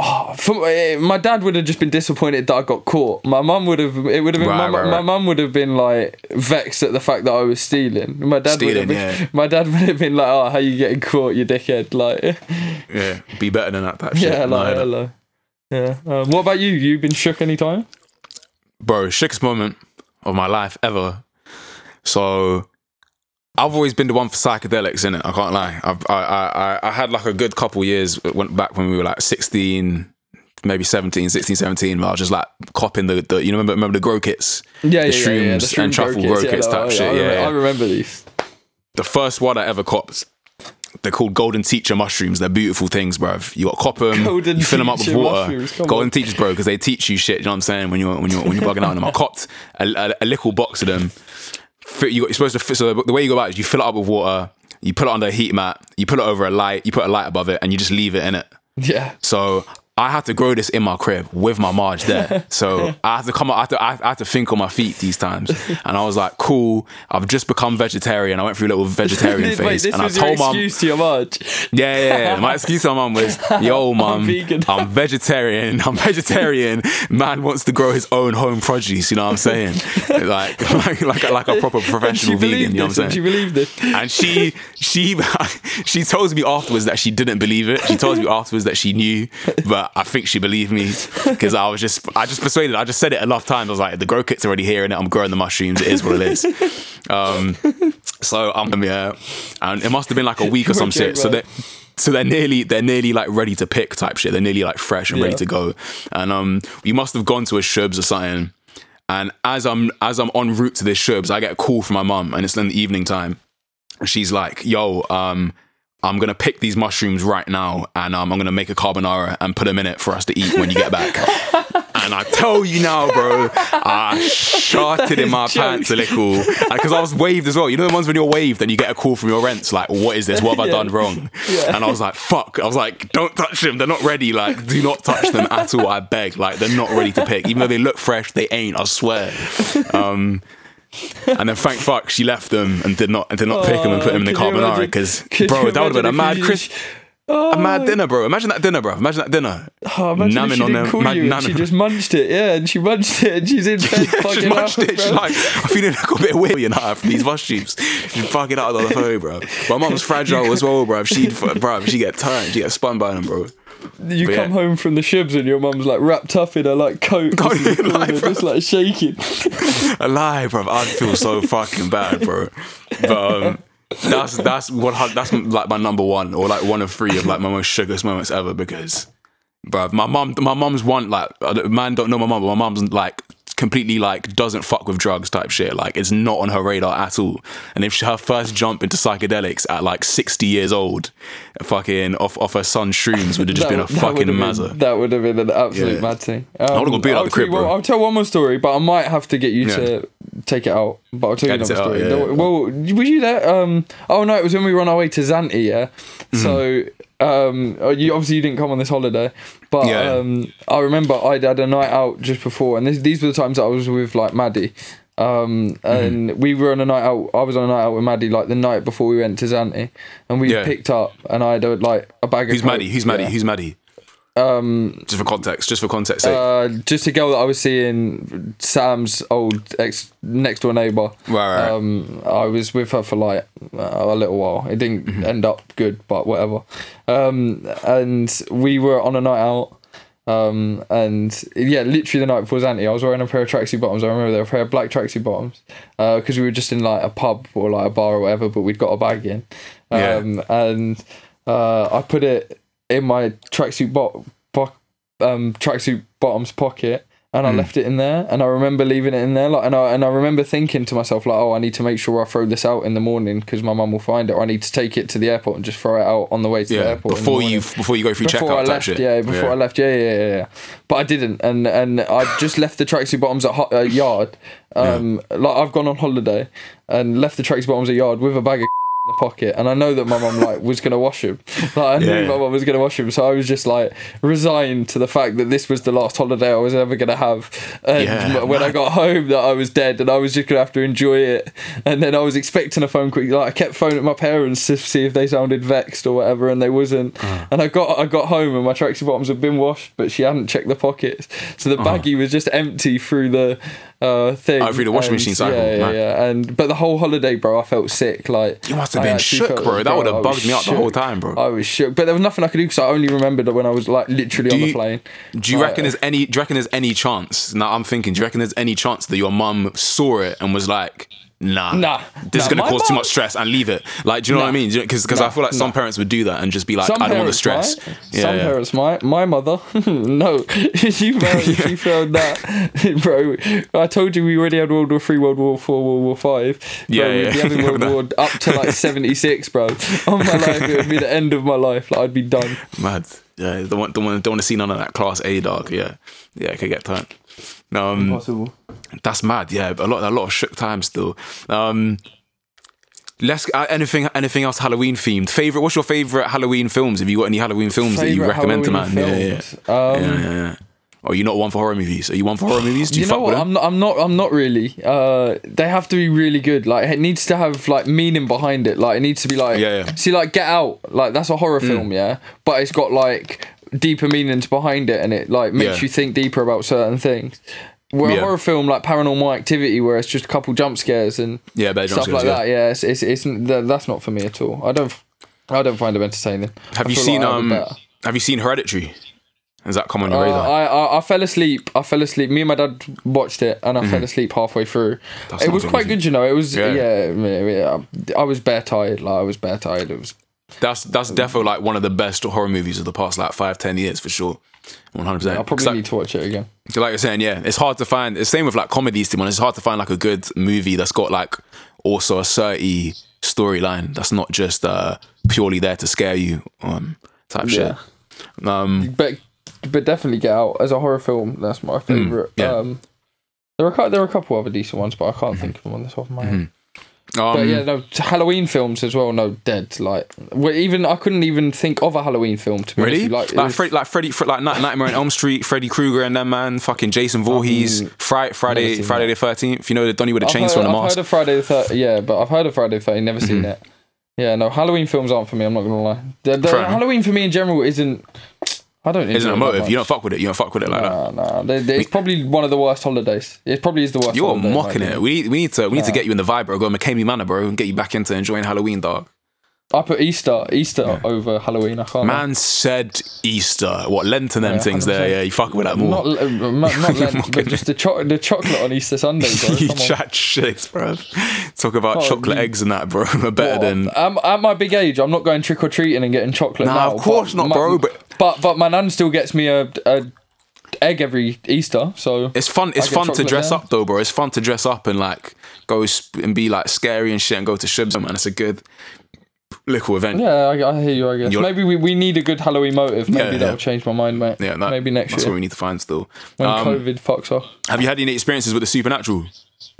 Oh, eh, my dad would have just been disappointed that I got caught. My mum would have. It would have been. Right, my, right, right. mum would have been like vexed at the fact that I was stealing. My dad would have been. yeah. My dad would have been like, "Oh, how you getting caught, you dickhead!" Like, Yeah, be better than that type shit. yeah, like, no. hello. Yeah. Um, what about you? You been shook any time? bro, sickest moment of my life ever. So I've always been the one for psychedelics, in it. I can't lie. I've, I, I, I had like a good couple years went back when we were like 16, maybe 17, 16, 17, where I was just like copping the, the you know, remember, remember the grow kits? Yeah, the yeah, yeah, yeah, the shrooms shroom and truffle grow grow kits, kits yeah, type shit. I yeah, remember, yeah. I remember these. the first one I ever copped. They're called golden teacher mushrooms. They're beautiful things, bruv. You got to cop them. Golden you fill them up with water. golden on. teachers, bro, because they teach you shit. You know what I'm saying? When you're when you're when you're bugging out on them. I copped a, a, a little box of them. Fit- You got, you're supposed to. Fit, so the way you go about it is you fill it up with water. You put it under a heat mat. You put it over a light. You put a light above it, and you just leave it in it. Yeah. So I had to grow this in my crib with my Marge there. So I had to come. I had to. I had to think on my feet these times, and I was like, "Cool, I've just become vegetarian." I went through a little vegetarian Wait, phase, and I told mom, excuse to your Marge. yeah, yeah, yeah. My excuse to my mum was, "Yo, mum, vegan." I'm vegetarian. I'm vegetarian. Man wants to grow his own home produce. You know what I'm saying? Like, like, like, a, like a proper professional vegan. You know what I'm and she believed it. And she, she, she told me afterwards that she didn't believe it. She told me afterwards that she knew, but I think she believed me because I was just, I just persuaded. I just said it enough times. I was like, the grow kit's already here, and I'm growing the mushrooms. It is what it is. Um, so um, yeah, and it must have been like a week or some shit. So right. that. So they're nearly they're nearly like ready to pick type shit. They're nearly like fresh and ready to go. And um we must have gone to a Shubs or something. And as I'm as I'm en route to this Shubs, I get a call from my mum and it's in the evening time. She's like, yo, um, I'm gonna pick these mushrooms right now and um, I'm gonna make a carbonara and put them in it for us to eat when you get back. and I tell you now, bro, I sharted in my jokes. pants a little because I was waved as well. You know the ones when you're waved and you get a call from your rents like, what is this? What have I done wrong? Yeah. And I was like, fuck. I was like, don't touch them. They're not ready. Like, do not touch them at all. I beg. Like, they're not ready to pick. Even though they look fresh, they ain't. I swear. Um, and then thank fuck she left them and did not and did not pick them and put them in the Oh, carbonara because bro that would have been a mad Chris Oh, a mad dinner bro imagine that dinner bro imagine that dinner Oh, imagine if she on didn't them, call mad you she just munched it. Yeah, and she munched it and she's in bed yeah, fucking munched out, it. She's like, I'm feeling a little bit weird, you know, after these mushrooms. She's fucking out on the phone, bro. My mum's fragile as well, bro. She'd, bro, she get turned, she get spun by them, bro. You but come yeah. home from the shibs and your mum's like wrapped up in her like coat, Can't just, in the even lie, corner, bro. just like shaking. A lie, bro. I'd feel so fucking bad, bro. But um, that's that's what that's like my number one or like one of three of like my most sugarest moments ever because, bro, my mum, my mum's one like I don't- man don't know my mum, but my mum's like completely like doesn't fuck with drugs type shit. Like it's not on her radar at all. And if she, her first jump into psychedelics at like sixty years old, fucking off off her son's shrooms would have just been a fucking mazza. That would have been an absolute Yeah. mad thing. Um, would've got beat out I'll the crib, one- bro. I'll tell one more story, but I might have to get you Yeah. to take it out. But I'll tell you another out, story. yeah, No, yeah. Well, were you there? Um, oh no, it was when we were on our way to Zante. Yeah. Mm-hmm. So. Um, uh, you obviously you didn't come on this holiday, but Yeah. um, I remember I had a night out just before, and this, these were the times that I was with like Maddie, um, Mm-hmm. and we were on a night out. I was on a night out with Maddie like the night before we went to Zante, and we Yeah. picked up, and I had a, like a bag of. Who's Maddie? Coke, Who's Maddie? yeah. Who's Maddie? Um, just for context, just for context sake. Uh, just a girl that I was seeing, Sam's old ex next door neighbour. Right, right. Um, I was with her for like a little while. It didn't Mm-hmm. end up good, but whatever. Um, and we were on a night out. Um, and yeah, literally the night before Zante, I was wearing a pair of tracksuit bottoms. I remember they were a pair of black tracksuit bottoms. because we were just in like a pub or like a bar or whatever, but we'd got a bag in. Yeah. Um, and uh, I put it in my tracksuit bot, bo- um, tracksuit bottoms pocket, and Hmm. I left it in there. And I remember leaving it in there, like, and I and I remember thinking to myself, like, oh, I need to make sure I throw this out in the morning because my mum will find it, or I need to take it to the airport and just throw it out on the way to the airport. in the before you before you go through Before checkout I left, shit. yeah. Before I left, yeah, yeah, yeah, yeah. But I didn't, and and I just left the tracksuit bottoms at ho- uh, yard. Um, like I've gone on holiday and left the tracksuit bottoms at yard with a bag of the pocket, and I know that my mum like was gonna wash him Like I knew Yeah, my mum was gonna wash them, so I was just like resigned to the fact that this was the last holiday I was ever gonna have. And Yeah, when I got home, that I was dead, and I was just gonna have to enjoy it. And then I was expecting a phone call. Like I kept phoning my parents to see if they sounded vexed or whatever, and they wasn't. Uh. And I got I got home, and my tracksuit bottoms had been washed, but she hadn't checked the pockets, so the baggie was just empty through the uh thing. Oh, through the washing And- machine cycle, Yeah, yeah, yeah. And but the whole holiday, bro, I felt sick. Like You must have I been shook, felt- bro. That would have bugged me out the whole time, bro. I was shook, but there was nothing I could do because I only remembered when I was like literally on you- the plane. Do you Like, reckon there's any? Do you reckon there's any chance? Now I'm thinking. Do you reckon there's any chance that your mum saw it and was like, nah, Nah. this is gonna my cause too much stress and leave it. Like, do you know what I mean? Because because I feel like some nah. parents would do that and just be like, Some I don't want the stress. Yeah, Some yeah. parents might. My mother, no, she failed. She failed that, bro. I told you we already had World War Three, World War Four, World War Five. Bro, Yeah, we'd yeah. be having World War up to like seventy six, bro. On my life, it would be the end of my life. Like I'd be done. Mad. Yeah, don't want, don't want, don't want to see none of that class A dog. Yeah, yeah, it could get turned. Um, Possible. that's mad. Yeah, a lot, a lot of shook times still. Um, let's uh, anything, anything else Halloween themed. Favorite? What's your favorite Halloween films? Have you got any Halloween films that you recommend to man? Halloween Yeah, yeah, films? yeah. Um, yeah, yeah, yeah. Are you not one for horror movies? Are you one for horror movies? Do you, you know what? I'm not. I'm not. I'm not really. Uh, they have to be really good. Like it needs to have like meaning behind it. Like it needs to be like. Yeah, yeah. See, like Get Out. Like that's a horror film, yeah. But it's got like deeper meanings behind it, and it like makes Yeah. you think deeper about certain things. Where Yeah. a horror film like Paranormal Activity, where it's just a couple jump scares and Yeah, stuff like yeah. that. Yeah, it's, it's it's that- that's not for me at all. I don't. I don't find them entertaining. Have I you seen like I have it um? Have you seen Hereditary? Has that come on your Uh, radar? I, I I fell asleep. I fell asleep. Me and my dad watched it, and I fell asleep halfway through. Mm-hmm. That's it was quite good, you know. It was yeah, yeah, I was bare tired. Like I was bare tired. It was That's that's definitely like one of the best horror movies of the past like five ten years for sure. One hundred percent. I probably need to watch it again. like you're saying, yeah, it's hard to find. It's same with like comedies. To it's hard to find like a good movie that's got like also a certain storyline that's not just uh purely there to scare you um type shit. Um, But but definitely Get Out as a horror film. That's my favorite. Mm, yeah. Um, there are a there are a couple other decent ones, but I can't think of them on the top of my head. Um, But yeah, no Halloween films as well. No, dead. Like well, even I couldn't even think of a Halloween film to be Really? Like, like, was- Fred, like Freddy, Fre- like Nightmare on Elm Street, Freddy Krueger and them man, fucking Jason Voorhees, Fri- Friday, seen Friday the Thirteenth. You know the Donny with the I've chainsaw heard, and the I've mask. heard of Friday the Third. Yeah, but I've heard of Friday the Third. Never seen it. Yeah, no Halloween films aren't for me. I'm not gonna lie. The, the Halloween for me in general isn't. I don't. Isn't enjoy a motive? You don't fuck with it. You don't fuck with it like that. Nah, nah. They- they- It's probably one of the worst holidays. It probably is the worst. You're holiday, mocking it. We need, we need to we need to get you in the vibe, bro. Go McKamey Manor, bro, and get you back into enjoying Halloween, dog. I put Easter, Easter over Halloween. I can't. Man said Easter. What Lent and them Yeah, things there? 100%. Yeah, you fuck with that more. Not, uh, not, not Lent, but just the, cho- the chocolate on Easter Sunday, bro. you chat shit, bro. Talk about Oh, chocolate you- eggs and that, bro. Better than. I'm, at my big age, I'm not going trick or treating and getting chocolate. Nah, now, of course not, bro, but- but but my nan still gets me a, a egg every Easter. So It's fun. It's fun to dress there. up though, bro. It's fun to dress up and like go sp- and be like scary and shit and go to shibs, man. It's a good little event. yeah, I, I hear you. I guess You're- maybe we, we need a good Halloween motive. Maybe Yeah, yeah. that'll change my mind, mate. Yeah, that- maybe next That's year what we need to find still. when Um, COVID fucks off. have you had any experiences with the supernatural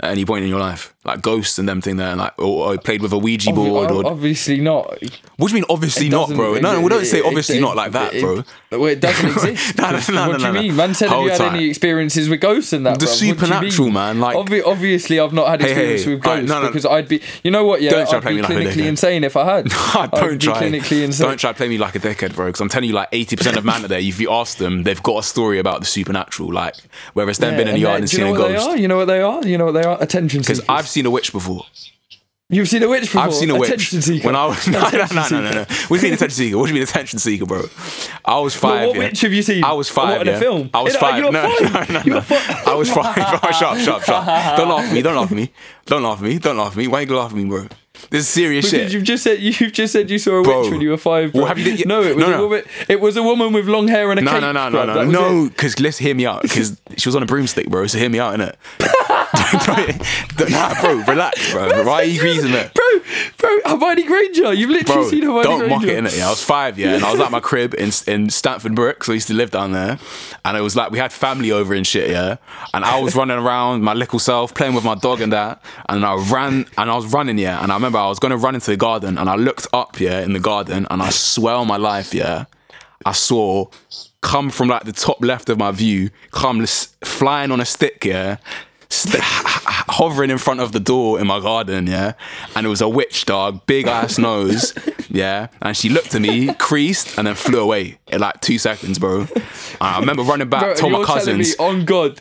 at any point in your life, like ghosts and them thing there, like or, or played with a Ouija board? Obvi- Or obviously not. what do you mean? Obviously It not, doesn't- bro. No, no, we don't say it- obviously it- not like that, it- bro. Well, it doesn't exist. No, no, no, what do you mean? Man said, have Hold you had any experiences with ghosts and that? The bruv? What do you supernatural, man, like- Obvi- obviously, I've not had Hey, hey, experience hey. with Alright, ghosts no, no. because I'd be. You know what? Yeah, Don't try I'd play be me like a clinically dickhead. insane if I had. don't I'd be try. clinically insane. Don't try to play me like a dickhead, bro. Because I'm telling you, like 80% of man there, if you ask them, they've got a story about the supernatural. Like whether it's them being in the Yeah, yard and do you seeing know a what they ghost. are? You know what they are? You know what they are? Attention Because seekers. I've seen a witch before. You've seen a witch before. I've seen a witch Attention seeker. when I was no no no no no no. seeker. What do you mean attention seeker? What do you mean attention seeker, bro? I was Well, five. what yeah. witch have you seen? I was five. What, in a film? I was In- five. no, five? no, no, no. five? I was five. Oh, shut up, shut up, shut up. Don't laugh at me. Don't laugh at me. Don't laugh at me. Don't laugh at me. Why you gonna laugh at me, bro? This is serious Because shit. you've just said you've just said you saw a Bro. witch when you were five. Bro. Well, have you- yeah, no, it was no, a no. woman. It was a woman with long hair and a No, cape. no, no, no, bro. no, no. Because let's hear me out. Because she was on a broomstick, bro. So hear me out, innit? nah, bro, relax, bro. Why are you greasing it? bro, bro, Hermione Granger. You've literally Bro, seen Hermione don't Granger. mock it, innit? Yeah, I was five, yeah, and I was at my crib in in Stamford Brooks. I used to live down there, and it was like we had family over and shit, yeah. And I was running around my little self, playing with my dog and that, and I ran and I was running, yeah. And I remember I was gonna run into the garden, and I looked up, yeah, in the garden, and I swear on my life, yeah, I saw come from like the top left of my view, come flying on a stick, yeah. St- hovering in front of the door in my garden, yeah, and it was a witch dog, big ass nose, yeah, and she looked at me, creased, and then flew away in like two seconds, bro. And I remember running back, Bro, told my you're telling me cousins, on God.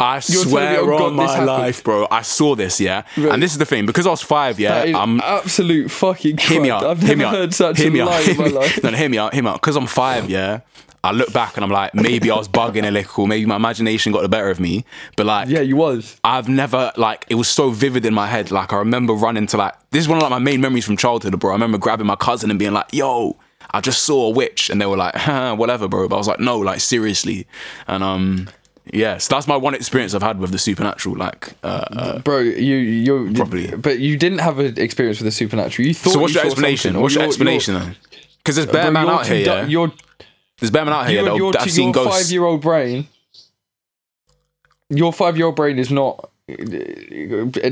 I me, swear oh on my life, bro. I saw this, yeah. And this is the thing because I was five, yeah. I'm absolute fucking. hear me out. I've never heard such hear a me lie in my life. No, no, hear me out. Hear me out. Because I'm five, yeah. I look back and I'm like, maybe I was bugging a little. Maybe my imagination got the better of me. But like, Yeah, you was. I've never like it was so vivid in my head. Like I remember running to like this is one of like my main memories from childhood, bro. I remember grabbing my cousin and being like, "Yo, I just saw a witch," and they were like, huh, "Whatever, bro." But I was like, "No, like seriously," and um. Yeah, so that's my one experience I've had with the supernatural. Like, uh, uh, Bro, you you Probably. but you didn't have an experience with the supernatural. You thought. so what's you your explanation? What's your you're- explanation then? Because there's you're- bear bro, man out here. Yeah? You're There's bear man out here your, that your, that have seen your ghosts. five-year-old brain. Your five-year-old brain is not uh,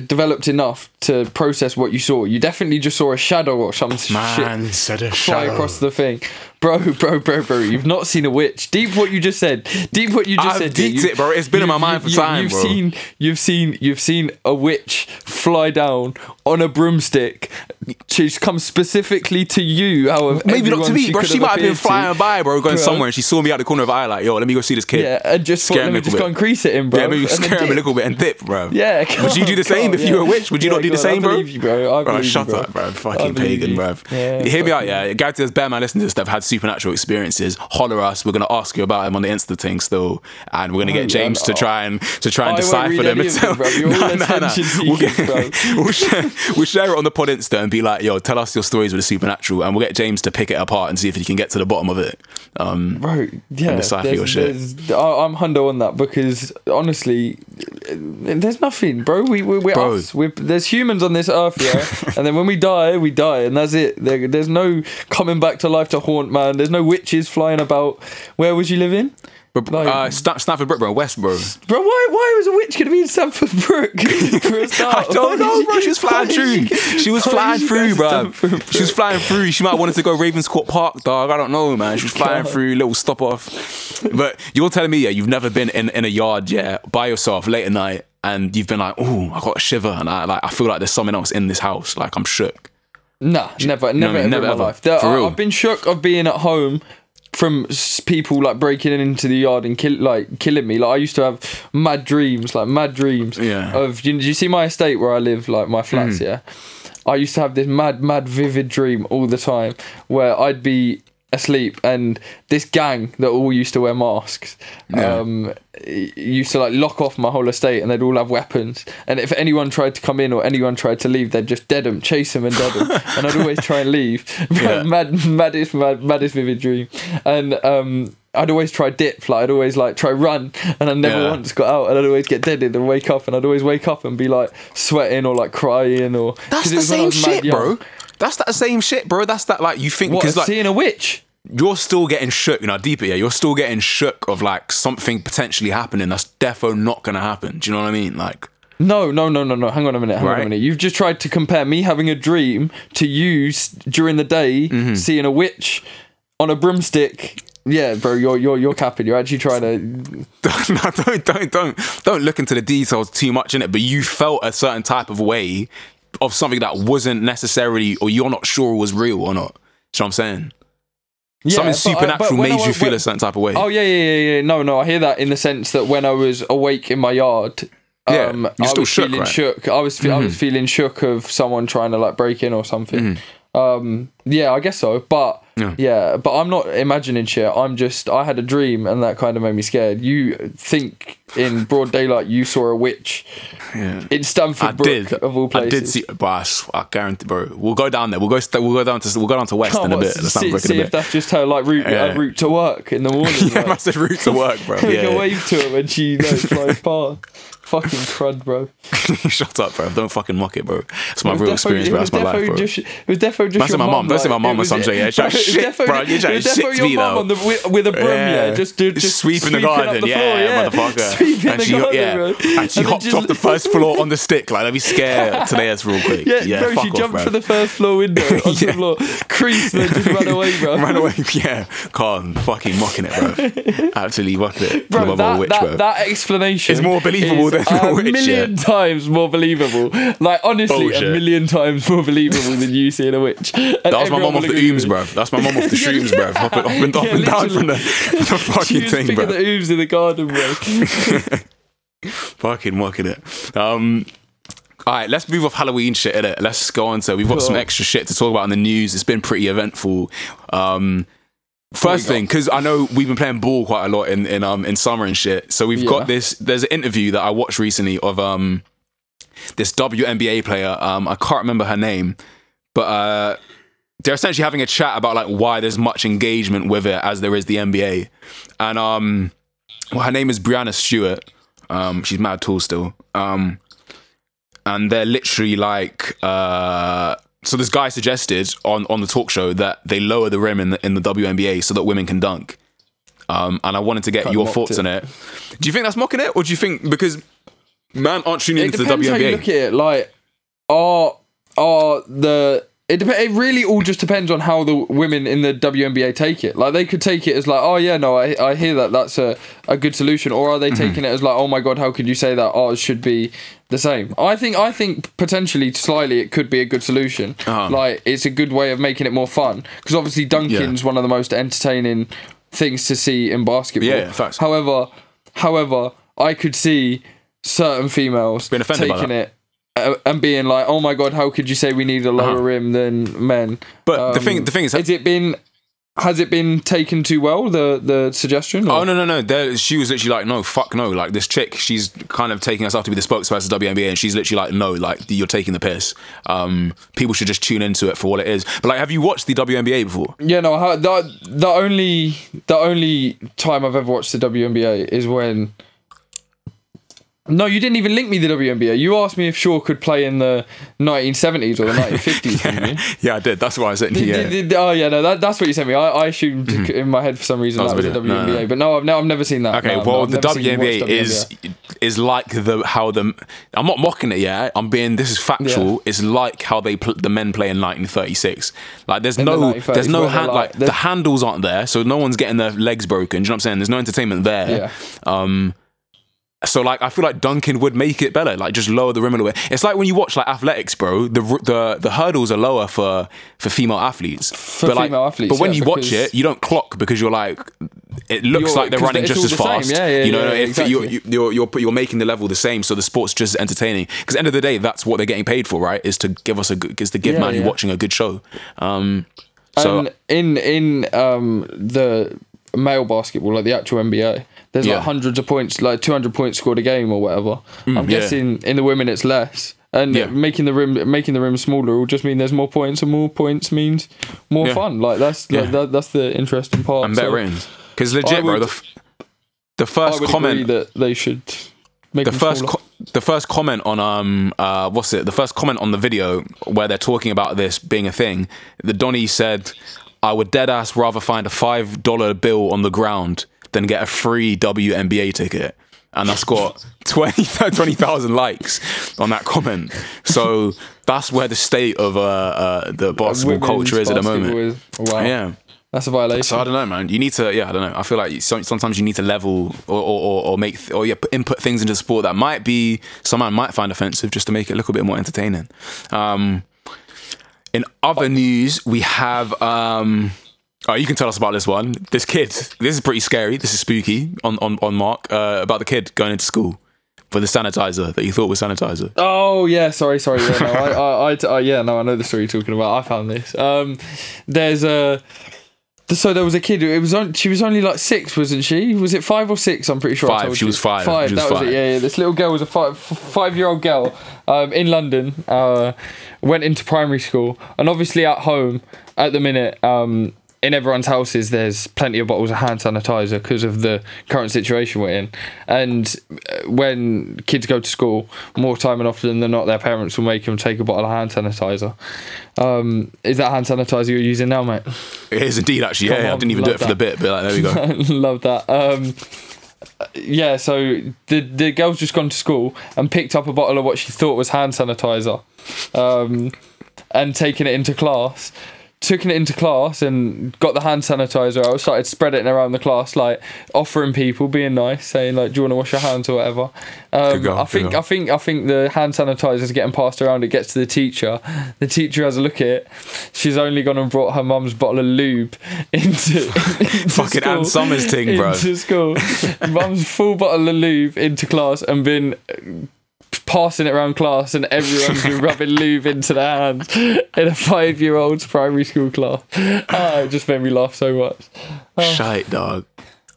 developed enough to process what you saw. You definitely just saw a shadow or some shit said a fly across the thing. Bro, bro, bro, bro, you've not seen a witch. Deep what you just said. Deep what you just I've said. deeped You- it, bro. It's been in my you- mind for you- time, You've bro. seen, you've seen, you've seen a witch fly down on a broomstick. She's come specifically to you. Maybe not to me, bro. She might have been appeared to. flying by, bro, going Bro. somewhere, and she saw me out the corner of eye, like, "Yo, let me go see this kid." Yeah, and just thought, Scare let him me a just little go bit. and crease it in, bro. Yeah, maybe and scare him a little bit and dip, bro. Yeah, Would you do the same if you were a witch? Would you not do the same, bro? bro. I Bro, believe shut up, bro. Fucking pagan, bro. Hear me out, yeah. Guys, there's bear man listening to this have had supernatural experiences. Holler us. We're gonna ask you about him on the Insta thing still, and we're gonna get Oh, James yeah, to try and to try and decipher them. any of them, bro. You're We'll, get, we'll, share, we'll share it on the pod Insta and be like, yo, tell us your stories with the supernatural, and we'll get James to pick it apart and see if he can get to the bottom of it. Um, Bro, yeah, decipher your shit. I'm hundo on that because honestly, there's nothing, bro. We, we we're Bro. us. We're, there's humans on this earth, yeah, and then when we die, we die, and that's it. There, there's no coming back to life to haunt, man. There's no witches flying about. Where was you living, but, Like- uh, Sta- Stamford Brook, bro, West, bro. bro? Why why was a witch gonna be in Stamford Brook for a start? I don't know, bro. She was flying through. She was flying through, bro. She was flying through. She might have wanted to go Ravenscourt Park, dog. I don't know, man. She was flying God. through, little stop off. But you're telling me, yeah, you've never been in, in a yard, yeah, by yourself late at night, and you've been like, oh, I got a shiver, and I like, I feel like there's someone else in this house. Like I'm shook. Nah, never, never, I mean? ever Never in my ever. life. There- For I, real. I've been shook of being at home from s- people like breaking into the yard and kill, like killing me. Like I used to have mad dreams, like mad dreams. Yeah. Of you, do you see my estate where I live, like my flats? Mm. Yeah. I used to have this mad, mad, vivid dream all the time where I'd be asleep and this gang that all used to wear masks Yeah. um used to like lock off my whole estate and they'd all have weapons and if anyone tried to come in or anyone tried to leave they'd just dead them chase them and dead them and I'd always try and leave Yeah. mad maddest mad, maddest vivid dream and um I'd always try dip like I'd always like try run and I never Yeah. once got out and I'd always get deaded and wake up and I'd always wake up and be like sweating or like crying or That's the same shit, young. bro. That's that same shit, bro. That's that like you think because like seeing a witch you're still getting shook, you know, deeper, yeah. You're still getting shook of like something potentially happening that's defo not gonna happen. Do you know what I mean? Like, No, no, no, no, no. Hang on a minute. Hang on a minute. You've just tried to compare me having a dream to you during the day Mm-hmm. seeing a witch on a broomstick. Yeah, bro, you're you're you're capping. You're actually trying to. no, don't, don't, don't, don't look into the details too much in it. But you felt a certain type of way of something that wasn't necessarily, or you're not sure was real or not. You know what I'm saying? Yeah, Something but I- supernatural but made I you was- feel when- a certain type of way. Oh yeah, yeah, yeah, yeah. No, no. I hear that in the sense that when I was awake in my yard. Yeah, um, you're I still was shook, feeling right? shook. I was fe- I Mhm. was feeling shook of someone trying to like break in or something. Mhm. Um, yeah, I guess so. But Yeah. yeah. but I'm not imagining shit. I'm just I had a dream and that kind of made me scared. You think in broad daylight you saw a witch yeah. in Stamford I Brook did. of all places. I did see, but I, I guarantee, bro. We'll go down there. We'll go. We'll go down to. We'll go down to West Come in a bit. See, see in a if bit. that's just her like route Yeah. uh, route to work in the morning. yeah, like. massive route to work, bro. Yeah, a wave to her when she know, flies past. Fucking crud, bro. Shut up, bro. Don't fucking mock it, bro. It's my It real defo- experience, bro. That's my life, bro. Just, it was defo just say your my mum. Say my like, mum it or something, yeah. You're trying to it was shit, defo- bro. You're trying it was to shit your me, though. on the, with, with a broom, yeah. Just, to, just sweeping the up garden, the yeah, floor, yeah. motherfucker. Sweeping and the she, garden, yeah, bro. and she And hopped just- off the first floor on the stick. Like, let me scare Tadeas real quick. Yeah, Yeah, bro, she jumped bro. for the first floor window onto the floor, creased, and then just ran away, bro. Ran away, yeah. Calm, fucking mocking it, bro. Absolutely mocking it. Bro, Bro, that, bro. explanation is more believable than a a witch, million times more believable. Like honestly, Bullshit. a million times more believable than you seeing a witch. that was my mum off the ooms, bro. That's my mum off the shrooms, bro. Up and, up Yeah, and down from the, the fucking thing, bro. the ooms in the garden, bro. Fucking working it. Um, all right, let's move off Halloween shit. Innit? Let's go on to. We've got some extra shit to talk about in the news. It's been pretty eventful. Um, first thing, because I know we've been playing ball quite a lot in in um in summer and shit. So we've Yeah. got this. There's an interview that I watched recently of um this WNBA player. Um, I can't remember her name, but uh, they're essentially having a chat about like why there's much engagement with it as there is the NBA, and um, well, her name is Breanna Stewart. Um, she's mad tall still. Um, and they're literally like, uh, so this guy suggested on on the talk show that they lower the rim in the in the WNBA so that women can dunk. Um, and I wanted to get Kinda your mocked thoughts it. on it. Do you think that's mocking it, or do you think because man aren't tuning It into the depends how you WNBA? look at it. Like, are are the it dep- It really all just depends on how the women in the WNBA take it. Like, they could take it as like, oh yeah, no, I I hear that that's a a good solution, or are they Mm-hmm. taking it as like, oh my god, how could you say that ours should be the same? I think I think potentially slightly it could be a good solution. Uh-huh. Like, it's a good way of making it more fun because obviously dunking's one of the most entertaining things to see in basketball. Yeah, facts. However, however, I could see certain females Being offended by taking it and being like, "Oh my god, how could you say we need a lower Uh-huh. rim than men?" But the thing- the thing is- has it been has it been taken too well the the suggestion? or- Oh no no no! There, she was literally like, no, fuck no. Like this chick, she's kind of taking herself to be the spokesperson of WNBA, and she's literally like, no, like you're taking the piss. Um, people should just tune into it for what it is. But like, have you watched the WNBA before? Yeah, no. The the only the only time I've ever watched the WNBA is when. No, you didn't even link me the WNBA. You asked me if Shaw could play in the 1970s or the 1950s. didn't you? yeah, I did. That's why I Did- yeah. did- did- oh yeah, no, that, that's what you sent me. I, I assumed in my head for some reason That that was was, the. WNBA, No, no. but no, I've, no, I've never seen that. Okay, No, well, the you watch WNBA is is like the how the I'm not mocking it. Yeah, I'm being this is factual. Yeah. It's like how they pl- the men play in 1936. Like there's In no 1930s, there's no hand like- like the handles aren't there, so no one's getting their legs broken. Do you know what I'm saying? There's no entertainment there. Yeah. Um. So like I feel like dunking would make it better, like just lower the rim a little bit. It's like when you watch like athletics, bro. The the the hurdles are lower for for female athletes. For like, female athletes, but when yeah, you watch it, you don't clock because you're like, it looks like they're running just as fast. Yeah, yeah, you know, yeah, if exactly. you're, you're you're you're making the level the same, so the sport's just as entertaining. Because end of the day, that's what they're getting paid for, right? Is to give us a good, is to give man who yeah. watching a good show. Um, so and in in um the male basketball, like the actual NBA, there's Yeah. like hundreds of points, like 200 points scored a game or whatever. I'm Mm, yeah. guessing in the women it's less. And Yeah. making the rim making the rim smaller will just mean there's more points, and more points means more Yeah. fun. Like that's Yeah. like, that, that's the interesting part. and better So. Because legit, I bro, the f- the first would comment that they should make the first co- the first comment on um uh what's it the first comment on the video where they're talking about this being a thing the Donny said I would dead ass rather find a five dollar bill on the ground than get a free WNBA ticket and that's got 20 20,000 likes on that comment so that's where the state of uh, uh the basketball culture is at the moment is- wow, yeah that's a violation. so I don't know, man. You need to, yeah, I don't know. I feel like sometimes you need to level or or, or, or make th- or yeah, input things into sport that might be someone might find offensive just to make it look a bit more entertaining. Um, in other news, we have. Um, oh, you can tell us about this one. This kid. This is pretty scary. This is spooky. On on on Mark uh, about the kid going into school for the sanitizer that you thought was sanitizer. Oh yeah, sorry, sorry. Yeah, no, I, I, I, uh, yeah, no, I know the story you're talking about. I found this. Um, there's a. So there was a kid. It was on. She was only like six, wasn't she? Was it five or six? I'm pretty sure. I Five, she you. was five, Five. she was that was five. it. Yeah, yeah. This little girl was a five five year old girl. Um, in London. Uh, went into primary school, and obviously at home at the minute. Um, in everyone's houses, there's plenty of bottles of hand sanitizer because of the current situation we're in. And uh, when kids go to school, more time and often than not, their parents will make them take a bottle of hand sanitizer. Um, is that hand sanitizer you're using now, mate? It is indeed actually. Yeah, Come yeah, I didn't even do it for the bit, but like, there we go. Love that. Um, yeah, so the the girl's just gone to school and picked up a bottle of what she thought was hand sanitizer, um, and taken it into class. Took it into class and got the hand sanitizer out, started spreading it around the class, like offering people, being nice, saying like, "Do you want to wash your hands or whatever?" Um, girl, I think. I think I think the hand sanitizer is getting passed around. It gets to the teacher. The teacher has a look at it. She's only gone and brought her mum's bottle of lube into, into Fucking school, Ann Summers thing, bro. Into school, mum's full bottle of lube into class and been passing it around class and everyone's been rubbing lube into their hands in a five year old's primary school class. Oh, it just made me laugh so much. Shite, dog.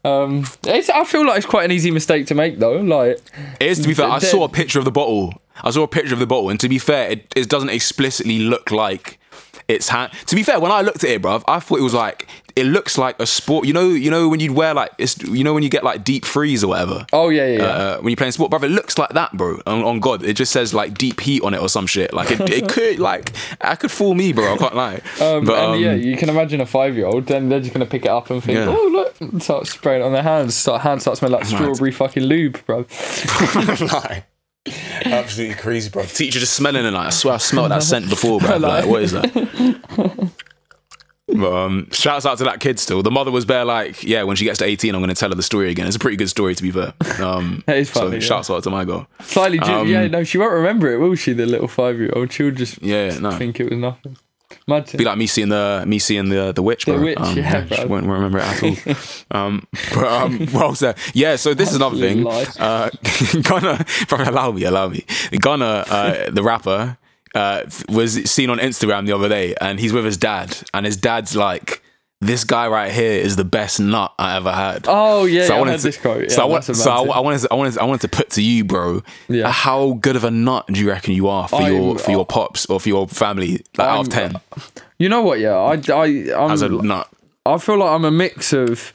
Um, it's, I feel like it's quite an easy mistake to make though. Like, It is to be fair. I saw a picture of the bottle. I saw a picture of the bottle, and to be fair, it, it doesn't explicitly look like it's hand. To be fair, when I looked at it, bruv, I thought it was like it looks like a sport. You know, you know when you'd wear like it's you know when you get like deep freeze or whatever. oh yeah, yeah, yeah. Uh, when you're playing sport, brother, it looks like that, bro. On, on God, it just says like deep heat on it or some shit. Like it, it could, like, I could fool me, bro. I can't lie. Um, but and um, yeah, you can imagine a five-year-old. Then they're just gonna pick it up and think, Yeah. "Oh look!" and start spraying it on their hands. Start hands start smelling like strawberry fucking lube, bro. Lie. Absolutely crazy, bro. Teacher just smelling it. Like, I swear I smelled that scent before, bro. Like, what is that? But um, shouts out to that kid still. The mother was bare like, yeah, when she gets to 18, I'm going to tell her the story again. It's a pretty good story, to be fair. Um, That is so yeah. shouts out to my girl. Slightly, Um, yeah. No, she won't remember it, will she? The little five-year-old. She'll just Yeah, no. think it was nothing. Imagine. Be like me seeing the me seeing the the witch, bro. witch, um, yeah, bro. won't remember it at all. um, but um, what was that? Yeah, so this is another thing. Uh, Gunna, bro, allow me, allow me. Gunna, uh, the rapper, uh, was seen on Instagram the other day, and he's with his dad, and his dad's like, "This guy right here is the best nut I ever had." Oh yeah, So yeah, I wanted to, this quote. Yeah, so I, want, that's so I. I wanted, to, I wanted, to, I wanted to put to you, bro. Yeah. How good of a nut do you reckon you are for your I'm- for your uh, pops or for your family? Like out of ten, uh, You know what? Yeah, I, I, I'm, as a nut. I feel like I'm a mix of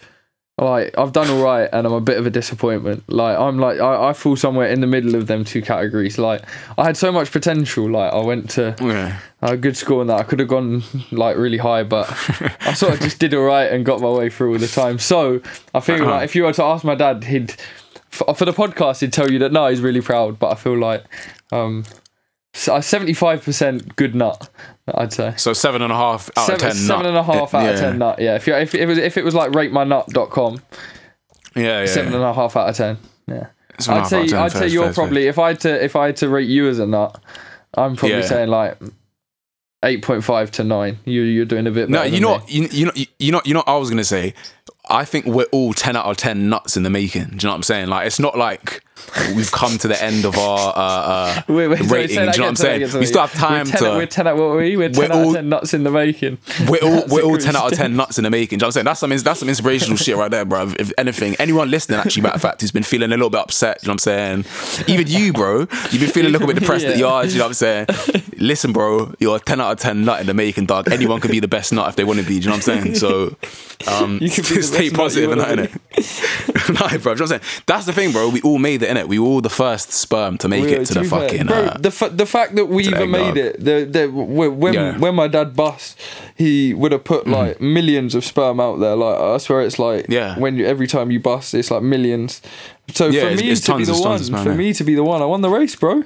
like I've done all right and I'm a bit of a disappointment. Like I'm like I, I fall somewhere in the middle of them two categories. Like I had so much potential. Like I went to Yeah. a good school and that I could have gone like really high, but I sort of just did all right and got my way through all the time. So I feel Uh-huh. like if you were to ask my dad, he'd for, for the podcast he'd tell you that no, he's really proud. But I feel like um, Uh, seventy five percent good nut. I'd say. So seven and a half out Seven, of ten. seven nut. and a half out of Yeah. ten nut. Yeah, if you if it was if it was like ratemynut.com, Yeah, yeah. seven and a half out of ten. Yeah, Seven and a I'd say 10, I'd say you're fair, fair. probably if I had to if I had to rate you as a nut, I'm probably Yeah. saying like eight point five to nine. You you're doing a bit. No, you than know, what- you, you know, you know, you know. What I was gonna say. I think we're all ten out of ten nuts in the making. Do you know what I'm saying? Like, it's not like we've come to the end of our uh, uh, Wait, wait, rating. say Do you know what I'm saying? again. We still have time we're 10, to. We're ten out. What were we? We're ten We're out all- of ten nuts in the making. We're all That's we're all ten out of ten nuts in the making. Do you know what I'm saying? That's some that's some inspirational shit right there, bro. If anything, anyone listening, actually, matter of fact, who's been feeling a little bit upset, do you know what I'm saying? Even you, bro, you've been feeling a little bit depressed that you Yeah. are. Do you know what I'm saying? Listen, bro, you're a ten out of ten nut in the making, dog. Anyone could be the best nut if they want to be. Do you know what I'm saying? So, um, You be stay positive and that wanna in it. nah, bro. Do you know what I'm saying? That's the thing, bro. We all made it in it. We were all the first sperm to make Yeah, it to the fucking. bro. uh, the fa- the fact that we even made it, the the when when, Yeah. when my dad bust, he would have put like millions of sperm out there. Like I swear, it's like. Yeah. when you every time you bust, it's like millions. So Yeah, for it's- me it's to be the one, man, for me to be the one, I won the race, bro.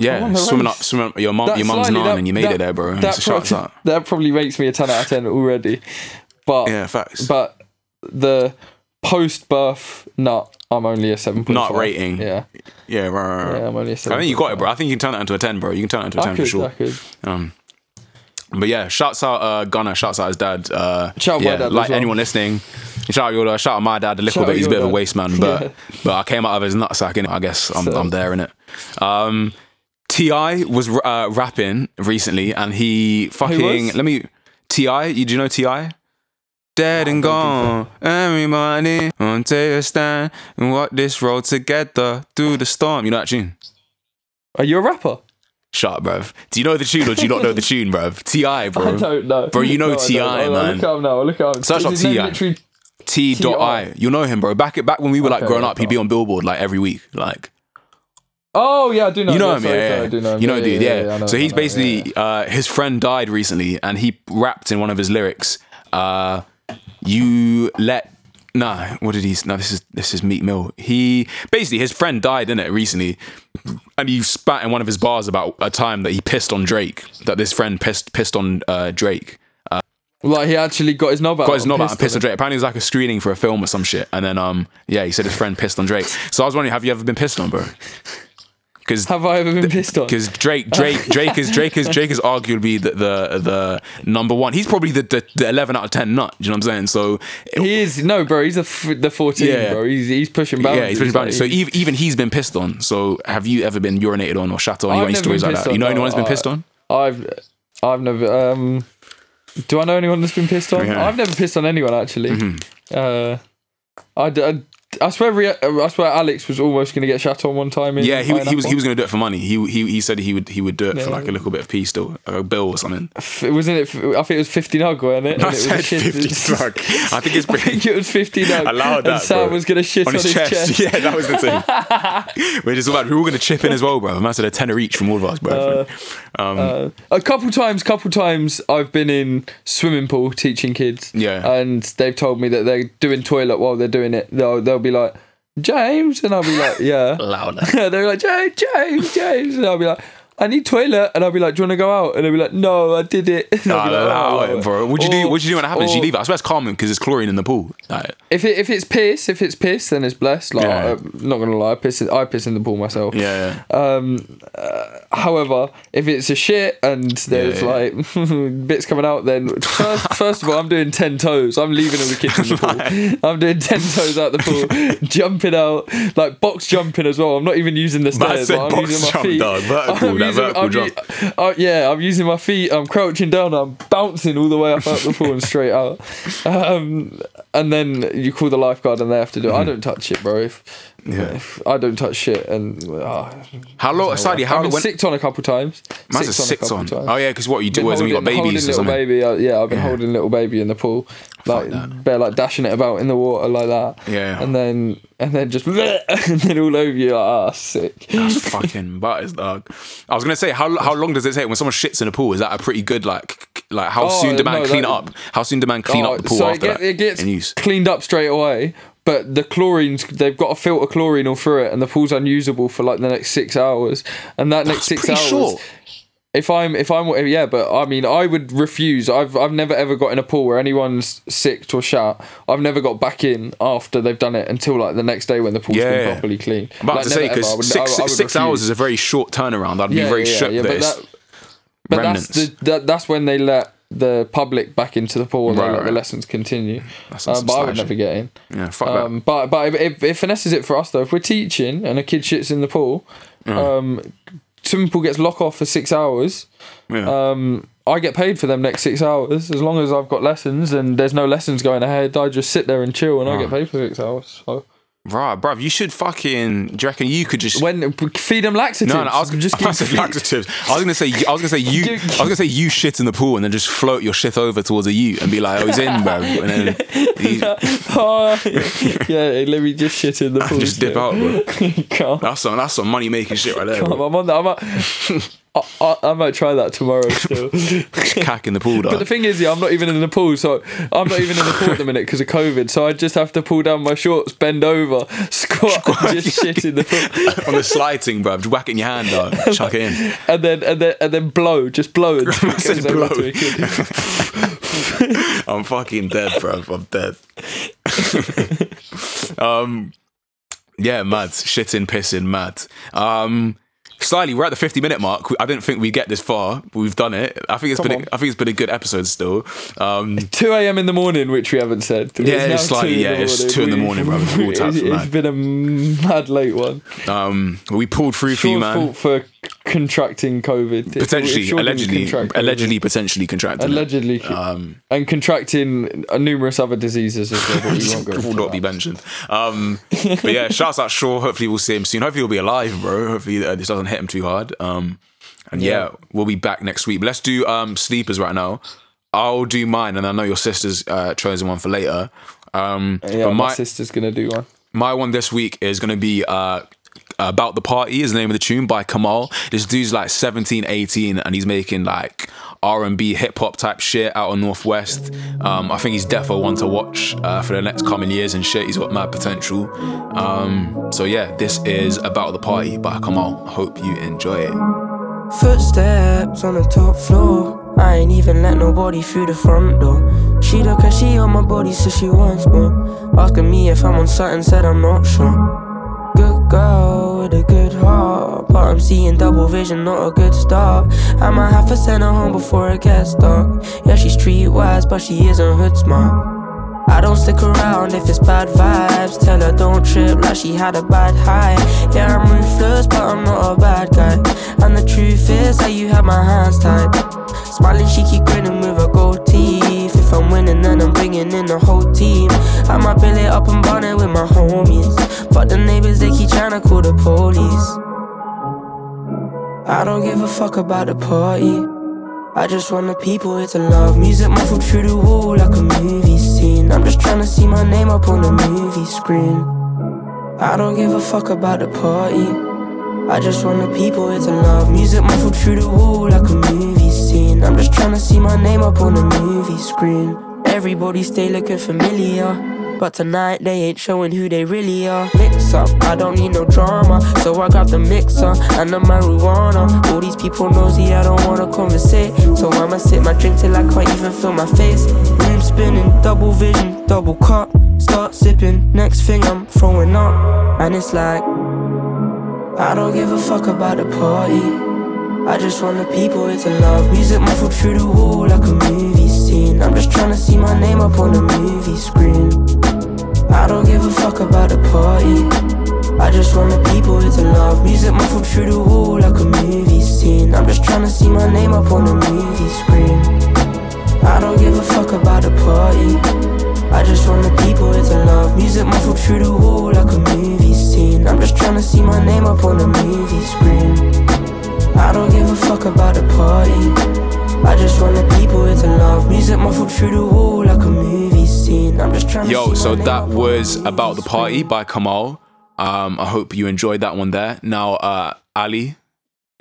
yeah, swimming race. up, swimming up your mum, your mum's nan, and you made that- it there, bro. That, So out. that probably makes me a ten out of ten already. But Yeah, facts. but the post birth nut, I'm only a seven. Nut rating. Yeah, Yeah, right, right, right. yeah, I'm only a seven. I think you got it, bro. I think you can turn it into a 10, bro. You can turn it into a 10 I could, for sure. I could. Um, but yeah, shouts out uh, Gunna, shouts out his dad. Uh, Shout out my yeah, dad like well. anyone listening. Shout out your shout out my dad a little Shout bit. He's a bit of a waste man, but Yeah. but I came out of his nutsack and I guess I'm, So- I'm there in it. Um, T.I. was uh, rapping recently and he fucking let me Ti. You do you know T.I.? Dead and gone, Every everybody on take a stand and walk this road together through the storm. You know that tune? Are you a rapper? Shut up, bruv. Do you know the tune or do you not know the tune, bruv? T.I., bro. I don't know. Bro, you know No. T.I., man. Look at him now. Look at him. Search up T.I.. literally- T. Dot I. T.I.. You know him, bro. Back back when we were like Okay, growing up, he'd be on Billboard like every week. Like Oh yeah, I do know. you know yeah, him, sorry, yeah, sorry, yeah. I do know him. You know, Yeah, dude, yeah, yeah. yeah, know so he's know basically uh, his friend died recently, and he rapped in one of his lyrics. Uh, you let nah. What did he? No, this is this is Meek Mill. He basically his friend died in it recently, and he spat in one of his bars about a time that he pissed on Drake. That this friend pissed pissed on uh, Drake. Uh, Like he actually got his knob out. got his knob out and pissed on Drake. Apparently, it was like a screening for a film or some shit. And then, um, yeah, he said his friend pissed on Drake. So I was wondering, have you ever been pissed on, bro? Because Have I ever been pissed on? because Drake, Drake, Drake is Drake is Drake is arguably the the, the number one. He's probably the, the the eleven out of ten nut. Do you know what I'm saying? So He is no, bro. He's the f- the fourteen, Yeah. bro. He's he's pushing boundaries. yeah, he's pushing boundaries. So even, even he's been pissed on. So have you ever been urinated on or shat on? You got any stories like that? You know no, anyone who's been pissed on? I've I've never. Um, do I know anyone that's been pissed on? Yeah. Mm-hmm. I've never pissed on anyone actually. Uh, I, I, I swear, I swear, Alex was almost going to get shot on one time. In Yeah, he, he was he was gonna do it for money. He he he said he would he would do it for Yeah. like a little bit of peace still, like a bill or something. Wasn't it? I think it was fifty nug, wasn't it? And I it was said 50 slug. I think it's I think it was fifty nug. allowed that. And Sam bro. was going to shit on his, chest. chest. Yeah, that was the thing. We're just about we're all gonna chip in as well, bro. I said a tenner each from all of us, bro. um, Uh, a couple times, couple times, I've been in swimming pool teaching kids. Yeah. and they've told me that they're doing toilet while they're doing it. They'll they'll be like, James, and I'll be like, yeah. louder. they're like, James, James, James, and I'll be like. I need toilet, and I'll be like, "Do you want to go out?" And they'll be like, "No, I did it." And I'll be like, "Oh, it, bro. What'd you do? What'd you do when it happens? or you leave it. I suppose it's calming because it's chlorine in the pool. Like, If it, if it's piss, if it's piss, then it's blessed. Like, Yeah. I'm not gonna lie, I piss, I piss in the pool myself. yeah, Um, uh, however, if it's a shit and there's Yeah, like bits coming out, then first, first of all, I'm doing ten toes. I'm leaving all the kids in the pool. I'm doing ten toes out the pool, jumping out, like box jumping as well. I'm not even using the stairs. I'm box using my feet. dog. Vertical, I'm that using, vertical I'm, jump. u- uh, yeah, I'm using my feet. I'm crouching down. I'm bouncing all the way up out the pool and straight out. Um, and then you call the lifeguard and they have to do it. I don't touch it, bro. If, Mm-hmm. Yeah. if I don't touch shit and. ah, how long? Sadly, how I've been when? sicked on a couple times. Sicked six couple on. times. Oh yeah, because what you do is when you got babies or something. baby. uh, yeah, I've been holding little baby in the pool, like bare like dashing it about in the water like that. Yeah. and then and then just and then all over you like ah sick. That's fucking butters, dog. I was gonna say, how how long does it take when someone shits in a pool? Is that a pretty good like like how Oh, soon do man no, clean that- up? How soon do man clean Oh, up the pool so after it, get, that? it gets cleaned up straight away. But the chlorine's they've got to filter chlorine all through it, and the pool's unusable for like the next six hours. And that next six hours, short. if I'm if I'm yeah, but I mean I would refuse. I've I've never ever got in a pool where anyone's sick or shut. I've never got back in after they've done it until like the next day when the pool's Yeah. been properly cleaned. I'm about Like, to say never ever. I would- because I- six, I would six hours is a very short turnaround. I'd be very shook that but that- but that's the that, that's when they let the public back into the pool and Right, they let the lessons continue. That's Um, but I would never get in. yeah, fuck Um, but but if, if, finesses it for us though, if we're teaching and a kid shits in the pool, um, swimming pool gets lock off for six hours. Yeah. Um, I get paid for them next six hours as long as I've got lessons and there's no lessons going ahead. I just sit there and chill and I get paid for six hours. So right, bruv, you should fucking. Do you reckon you could just? when feed them laxatives, no, no, I was just I keep said feed- laxatives. I was gonna say, I was gonna say you, I was gonna say you shit in the pool and then just float your shit over towards a you and be like, oh, he's in, bro, and then oh, yeah, let me just shit in the pool. just dip out, bro. That's some, that's some money making shit right there, I'm bro. on that. I might, I, I, I might try that tomorrow still. Cack in the pool, But the thing is, yeah, I'm not even in the pool, so I'm not even in the pool at the minute because of COVID. So I just have to pull down my shorts, bend over, squat, and just shit in the pool, On the sliding, bro, just whack it in your hand, dog. Chuck it in. and then and then and then blow, just blow it. Blow. I'm fucking dead, bro. I'm dead. um, yeah, mad. Shitting, pissing, mad. Um, slightly, we're at the 50 minute mark. I didn't think we'd get this far. but We've done it. I think it's Come been. A. I think it's been a good episode still. Um, 2 a.m. in the morning, which we haven't said. Yeah, it's slightly- 2 in yeah, it's morning. 2 in the morning, bro. It's It's, for it's mad. been a mad late one. um, we pulled through for you, man. fault for contracting COVID. If- if Potentially, Sean allegedly, contract COVID. allegedly, potentially contracted. it. allegedly, Um, and contracting numerous other diseases as well. But we won't go will not that. be mentioned. Um, but yeah, shouts out Shaw. Hopefully we'll see him soon. Hopefully he'll be alive, bro. Hopefully uh, this doesn't hit him too hard. Um, and yeah. Yeah. we'll be back next week. But let's do um, sleepers right now. I'll do mine, and I know your sister's uh, chosen one for later. Um, Yeah, but my, my sister's gonna do one. my one this week is going to be uh, about the party is the name of the tune by Kamal. This dude's like 17, 18 and he's making like R&B hip hop type shit out of Northwest. Um, I think he's defo one to watch uh, for the next coming years and shit. He's got mad potential. Um, so yeah, this is about the party by Kamal. Hope you enjoy it. Footsteps on the top floor. I ain't even let nobody through the front door. She look at she on my body, so she wants more. Asking me if I'm on something, said I'm not sure. Girl with a good heart, but I'm seeing double vision, not a good start. I might have to send her home before it gets dark. Yeah, she's streetwise, but she isn't hood smart. I don't stick around if it's bad vibes. Tell her don't trip like she had a bad high. Yeah, I'm ruthless, but I'm not a bad guy. And the truth is that you have my hands tied. Smiling, she keep grinning with her gold I'm winning, then I'm bringing in the whole team. I might build it up and burn it with my homies. But the neighbors, they keep trying to call the police. I don't give a fuck about the party. I just want the people here to love music muffled through the wall like a movie scene. I'm just trying to see my name up on the movie screen. I don't give a fuck about the party. I just want the people here to love music muffled through the wall like a movie scene. I'm just trying to see my name up on the movie screen. Everybody stay looking familiar. But tonight they ain't showing who they really are. Mix up, I don't need no drama. So I got the mixer and the marijuana. All these people nosy, I don't wanna conversate. So I'ma sip my drink till I can't even feel my face. Room spinning, double vision, double cup. Start sipping, next thing I'm throwing up. And it's like, I don't give a fuck about the party. I just want the people here to love Music muffled through the wall like a movie scene I'm just trying to see my name up on the movie screen I don't give a fuck about the party. I just want the people here to love. Music muffled through the wall like a movie scene. I'm just trying to see my name up on the movie screen. I don't give a fuck about the party. I just want the people here to love. Music muffled through the wall like a movie scene. I'm just trying to see my name up on the movie screen. I don't give a fuck about the party. I just want the people here to love. Music muffled through the wall like a movie scene. I'm just trying Yo, so that was About the Party by Kamal. Um, I hope you enjoyed that one there. Now, uh, Ali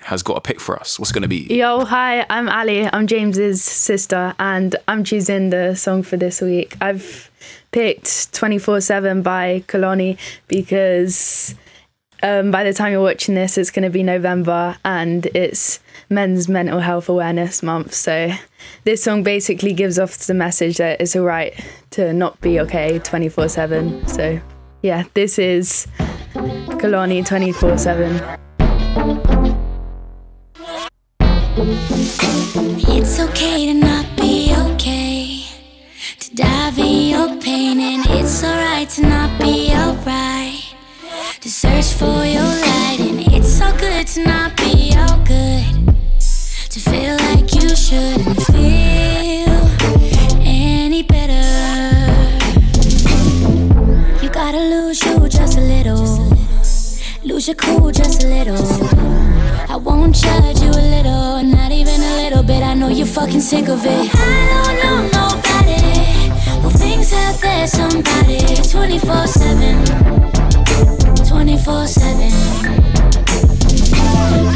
has got a pick for us. What's going to be? Yo, hi, I'm Ali. I'm James's sister, and I'm choosing the song for this week. I've picked 24 7 by Kehlani because um, by the time you're watching this, it's going to be November and it's Men's Mental Health Awareness Month. So this song basically gives off the message that it's alright to not be okay 24 7. So yeah, this is Kehlani 24 7. It's okay to not be okay. To dive in your pain, and it's alright to not be alright. To search for your light, and it's all good to not be all good to feel like you shouldn't feel any better. You gotta lose you just a little, lose your cool just a little. I won't judge you a little, not even a little bit. I know you're fucking sick of it. I don't know nobody who thinks that there's somebody 24 7. 24 7.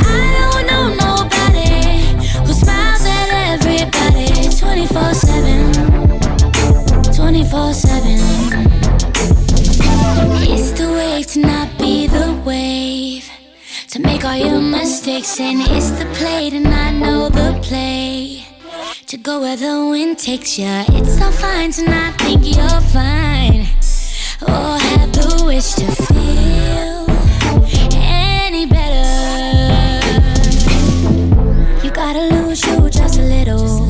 I don't know nobody. 24 7. 24 7. It's the wave to make all your mistakes, and it's the play to not know the play. To go where the wind takes you. It's all fine to not think you're fine. Or have the wish to feel any better. You gotta lose you just a little.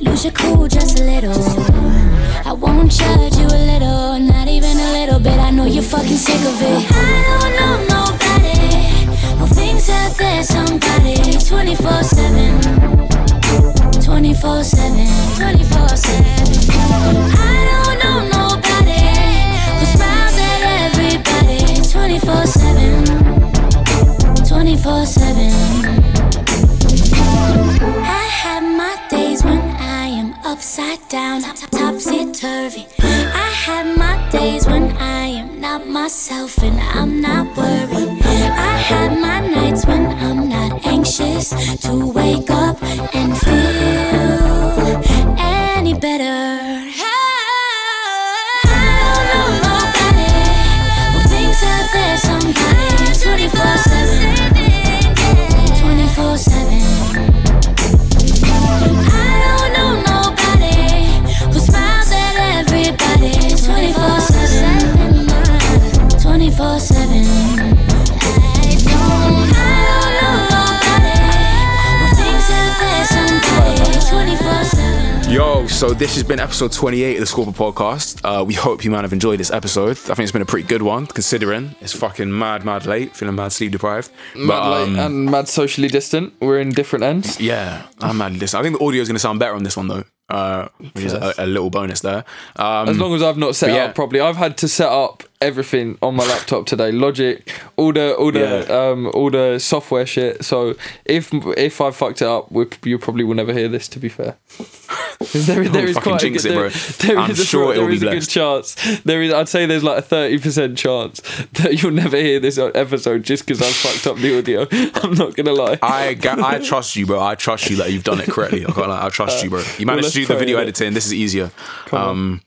Lose your cool just a little. I won't judge you a little, not even a little bit. I know you're fucking sick of it. I don't know that there's somebody 24 7. 24 7. 24 7. I don't know nobody who smiles at everybody 24 7. 24 7. I have my days when I am upside down, topsy turvy. I have my days when not myself and I'm not worried. I have my nights when I'm not anxious to wake up so this has been episode 28 of the Scorpio podcast. Uh, we hope you might have enjoyed this episode. I think it's been a pretty good one, considering it's fucking mad, mad late, feeling mad sleep deprived. Mad But, late um, and mad socially distant. We're in different ends. yeah, I'm mad. This, I think the audio is going to sound better on this one though, uh, which is a, a little bonus there. Um, As long as I've not set yeah. up properly, I've had to set up everything on my laptop today. Logic, all the all the Yeah. um all the software shit. So if if I fucked it up, you probably will never hear this. To be fair, there, there is quite a good, it, bro. there, there I'm is a, sure there be a good chance. There is, I'd say there's like a thirty percent chance that you'll never hear this episode just because I fucked up the audio. I'm not gonna lie. I I trust you, bro. I trust you that you've done it correctly. I. I trust you, bro. You well, managed let's to do the video editing. This is easier. Um,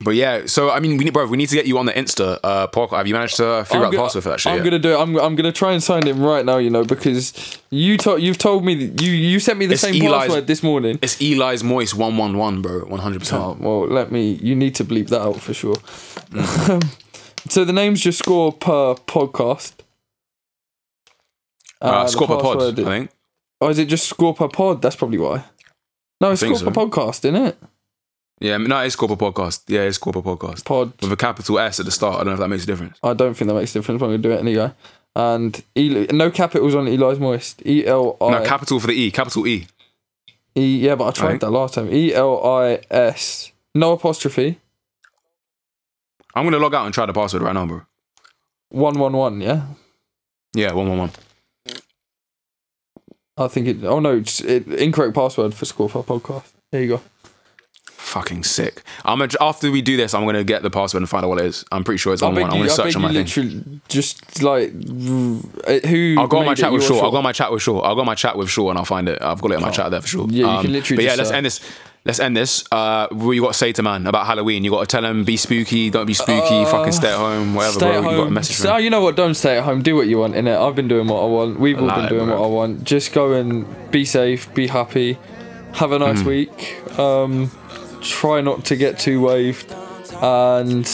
but yeah, so I mean, we need, bro. We need to get you on the Insta uh. Have you managed to figure out the gonna- password for that shit? I'm yet? gonna do it. I'm, I'm gonna try and sign in right now. You know because you told you've told me that you you sent me the It's same Eli's- password this morning. It's Eli's Moist one one one, bro. one hundred percent. well, let me. You need to bleep that out for sure. So the names just Scorpio podcast. Uh, the Scorpio pod, password- I think. Oh, is it just Scorpio pod? That's probably why. No, it's Scorpio podcast, isn't it? Yeah, I mean, no, it's Scorpio podcast. Yeah, it's Scorpio podcast Pod. with a capital S at the start. I don't know if that makes a difference. I don't think that makes a difference. but I'm gonna do it anyway. And Eli, no capitals on Eli's moist. E L I. No, capital for the E, capital E. E. Yeah, but I tried Right. that last time. E L I S. No apostrophe. I'm gonna log out and try the password right now, bro. One one one. Yeah. Yeah, one one one. I think it. Oh no, it's it, incorrect password for Scorpio podcast. There you go. Fucking sick. I'm gonna, after we do this, I'm gonna get the password and find out what it is. I'm pretty sure it's I one. I'm gonna I search on my thing. just like who. I'll go on my chat with Shaw. I'll go on my chat with Shaw. I'll go on my chat with Shaw and I'll find it. I've got it in my chat there for sure. Yeah, you can literally But yeah, let's search. end this. Let's end this. Uh, what you got to say to man about Halloween? You got to tell him be spooky, don't be spooky, fucking stay at home, whatever, Uh, Stay bro. at You got a So, you know what? Don't stay at home. Do what you want. In it, I've been doing what I want. We've all been doing bro. what I want. Just go and be safe, be happy, have a Mm. nice week. Um, try not to get too waved, and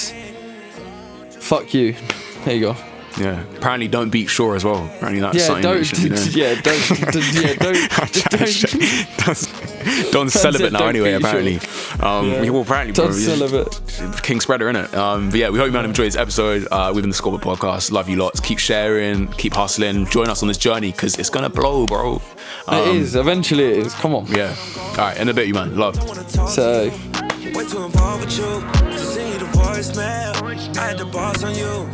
fuck you. There you go. Yeah. Apparently, don't beat Shaw as well. Apparently, that's Yeah, something don't. should be doing. Yeah, don't. d- yeah, don't. Just don't. Don's celibate now don't anyway, apparently. Um, Yeah. Well, apparently, bro. Don't he's- celibate. King Spreader, innit? Um, but yeah, we hope you might have enjoyed this episode. Uh, we've been the Scorpio Podcast. Love you lots. Keep sharing, keep hustling. Join us on this journey because it's going to blow, bro. Um, it is. Eventually, it is. Come on. Yeah. All right, in a bit, you man. Love. So. Way too involved with you to send you the voicemail. I had the boss on you.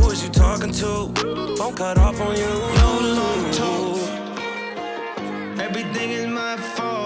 Who is you talking to? Phone cut off on you. No long talk. Everything is my fault.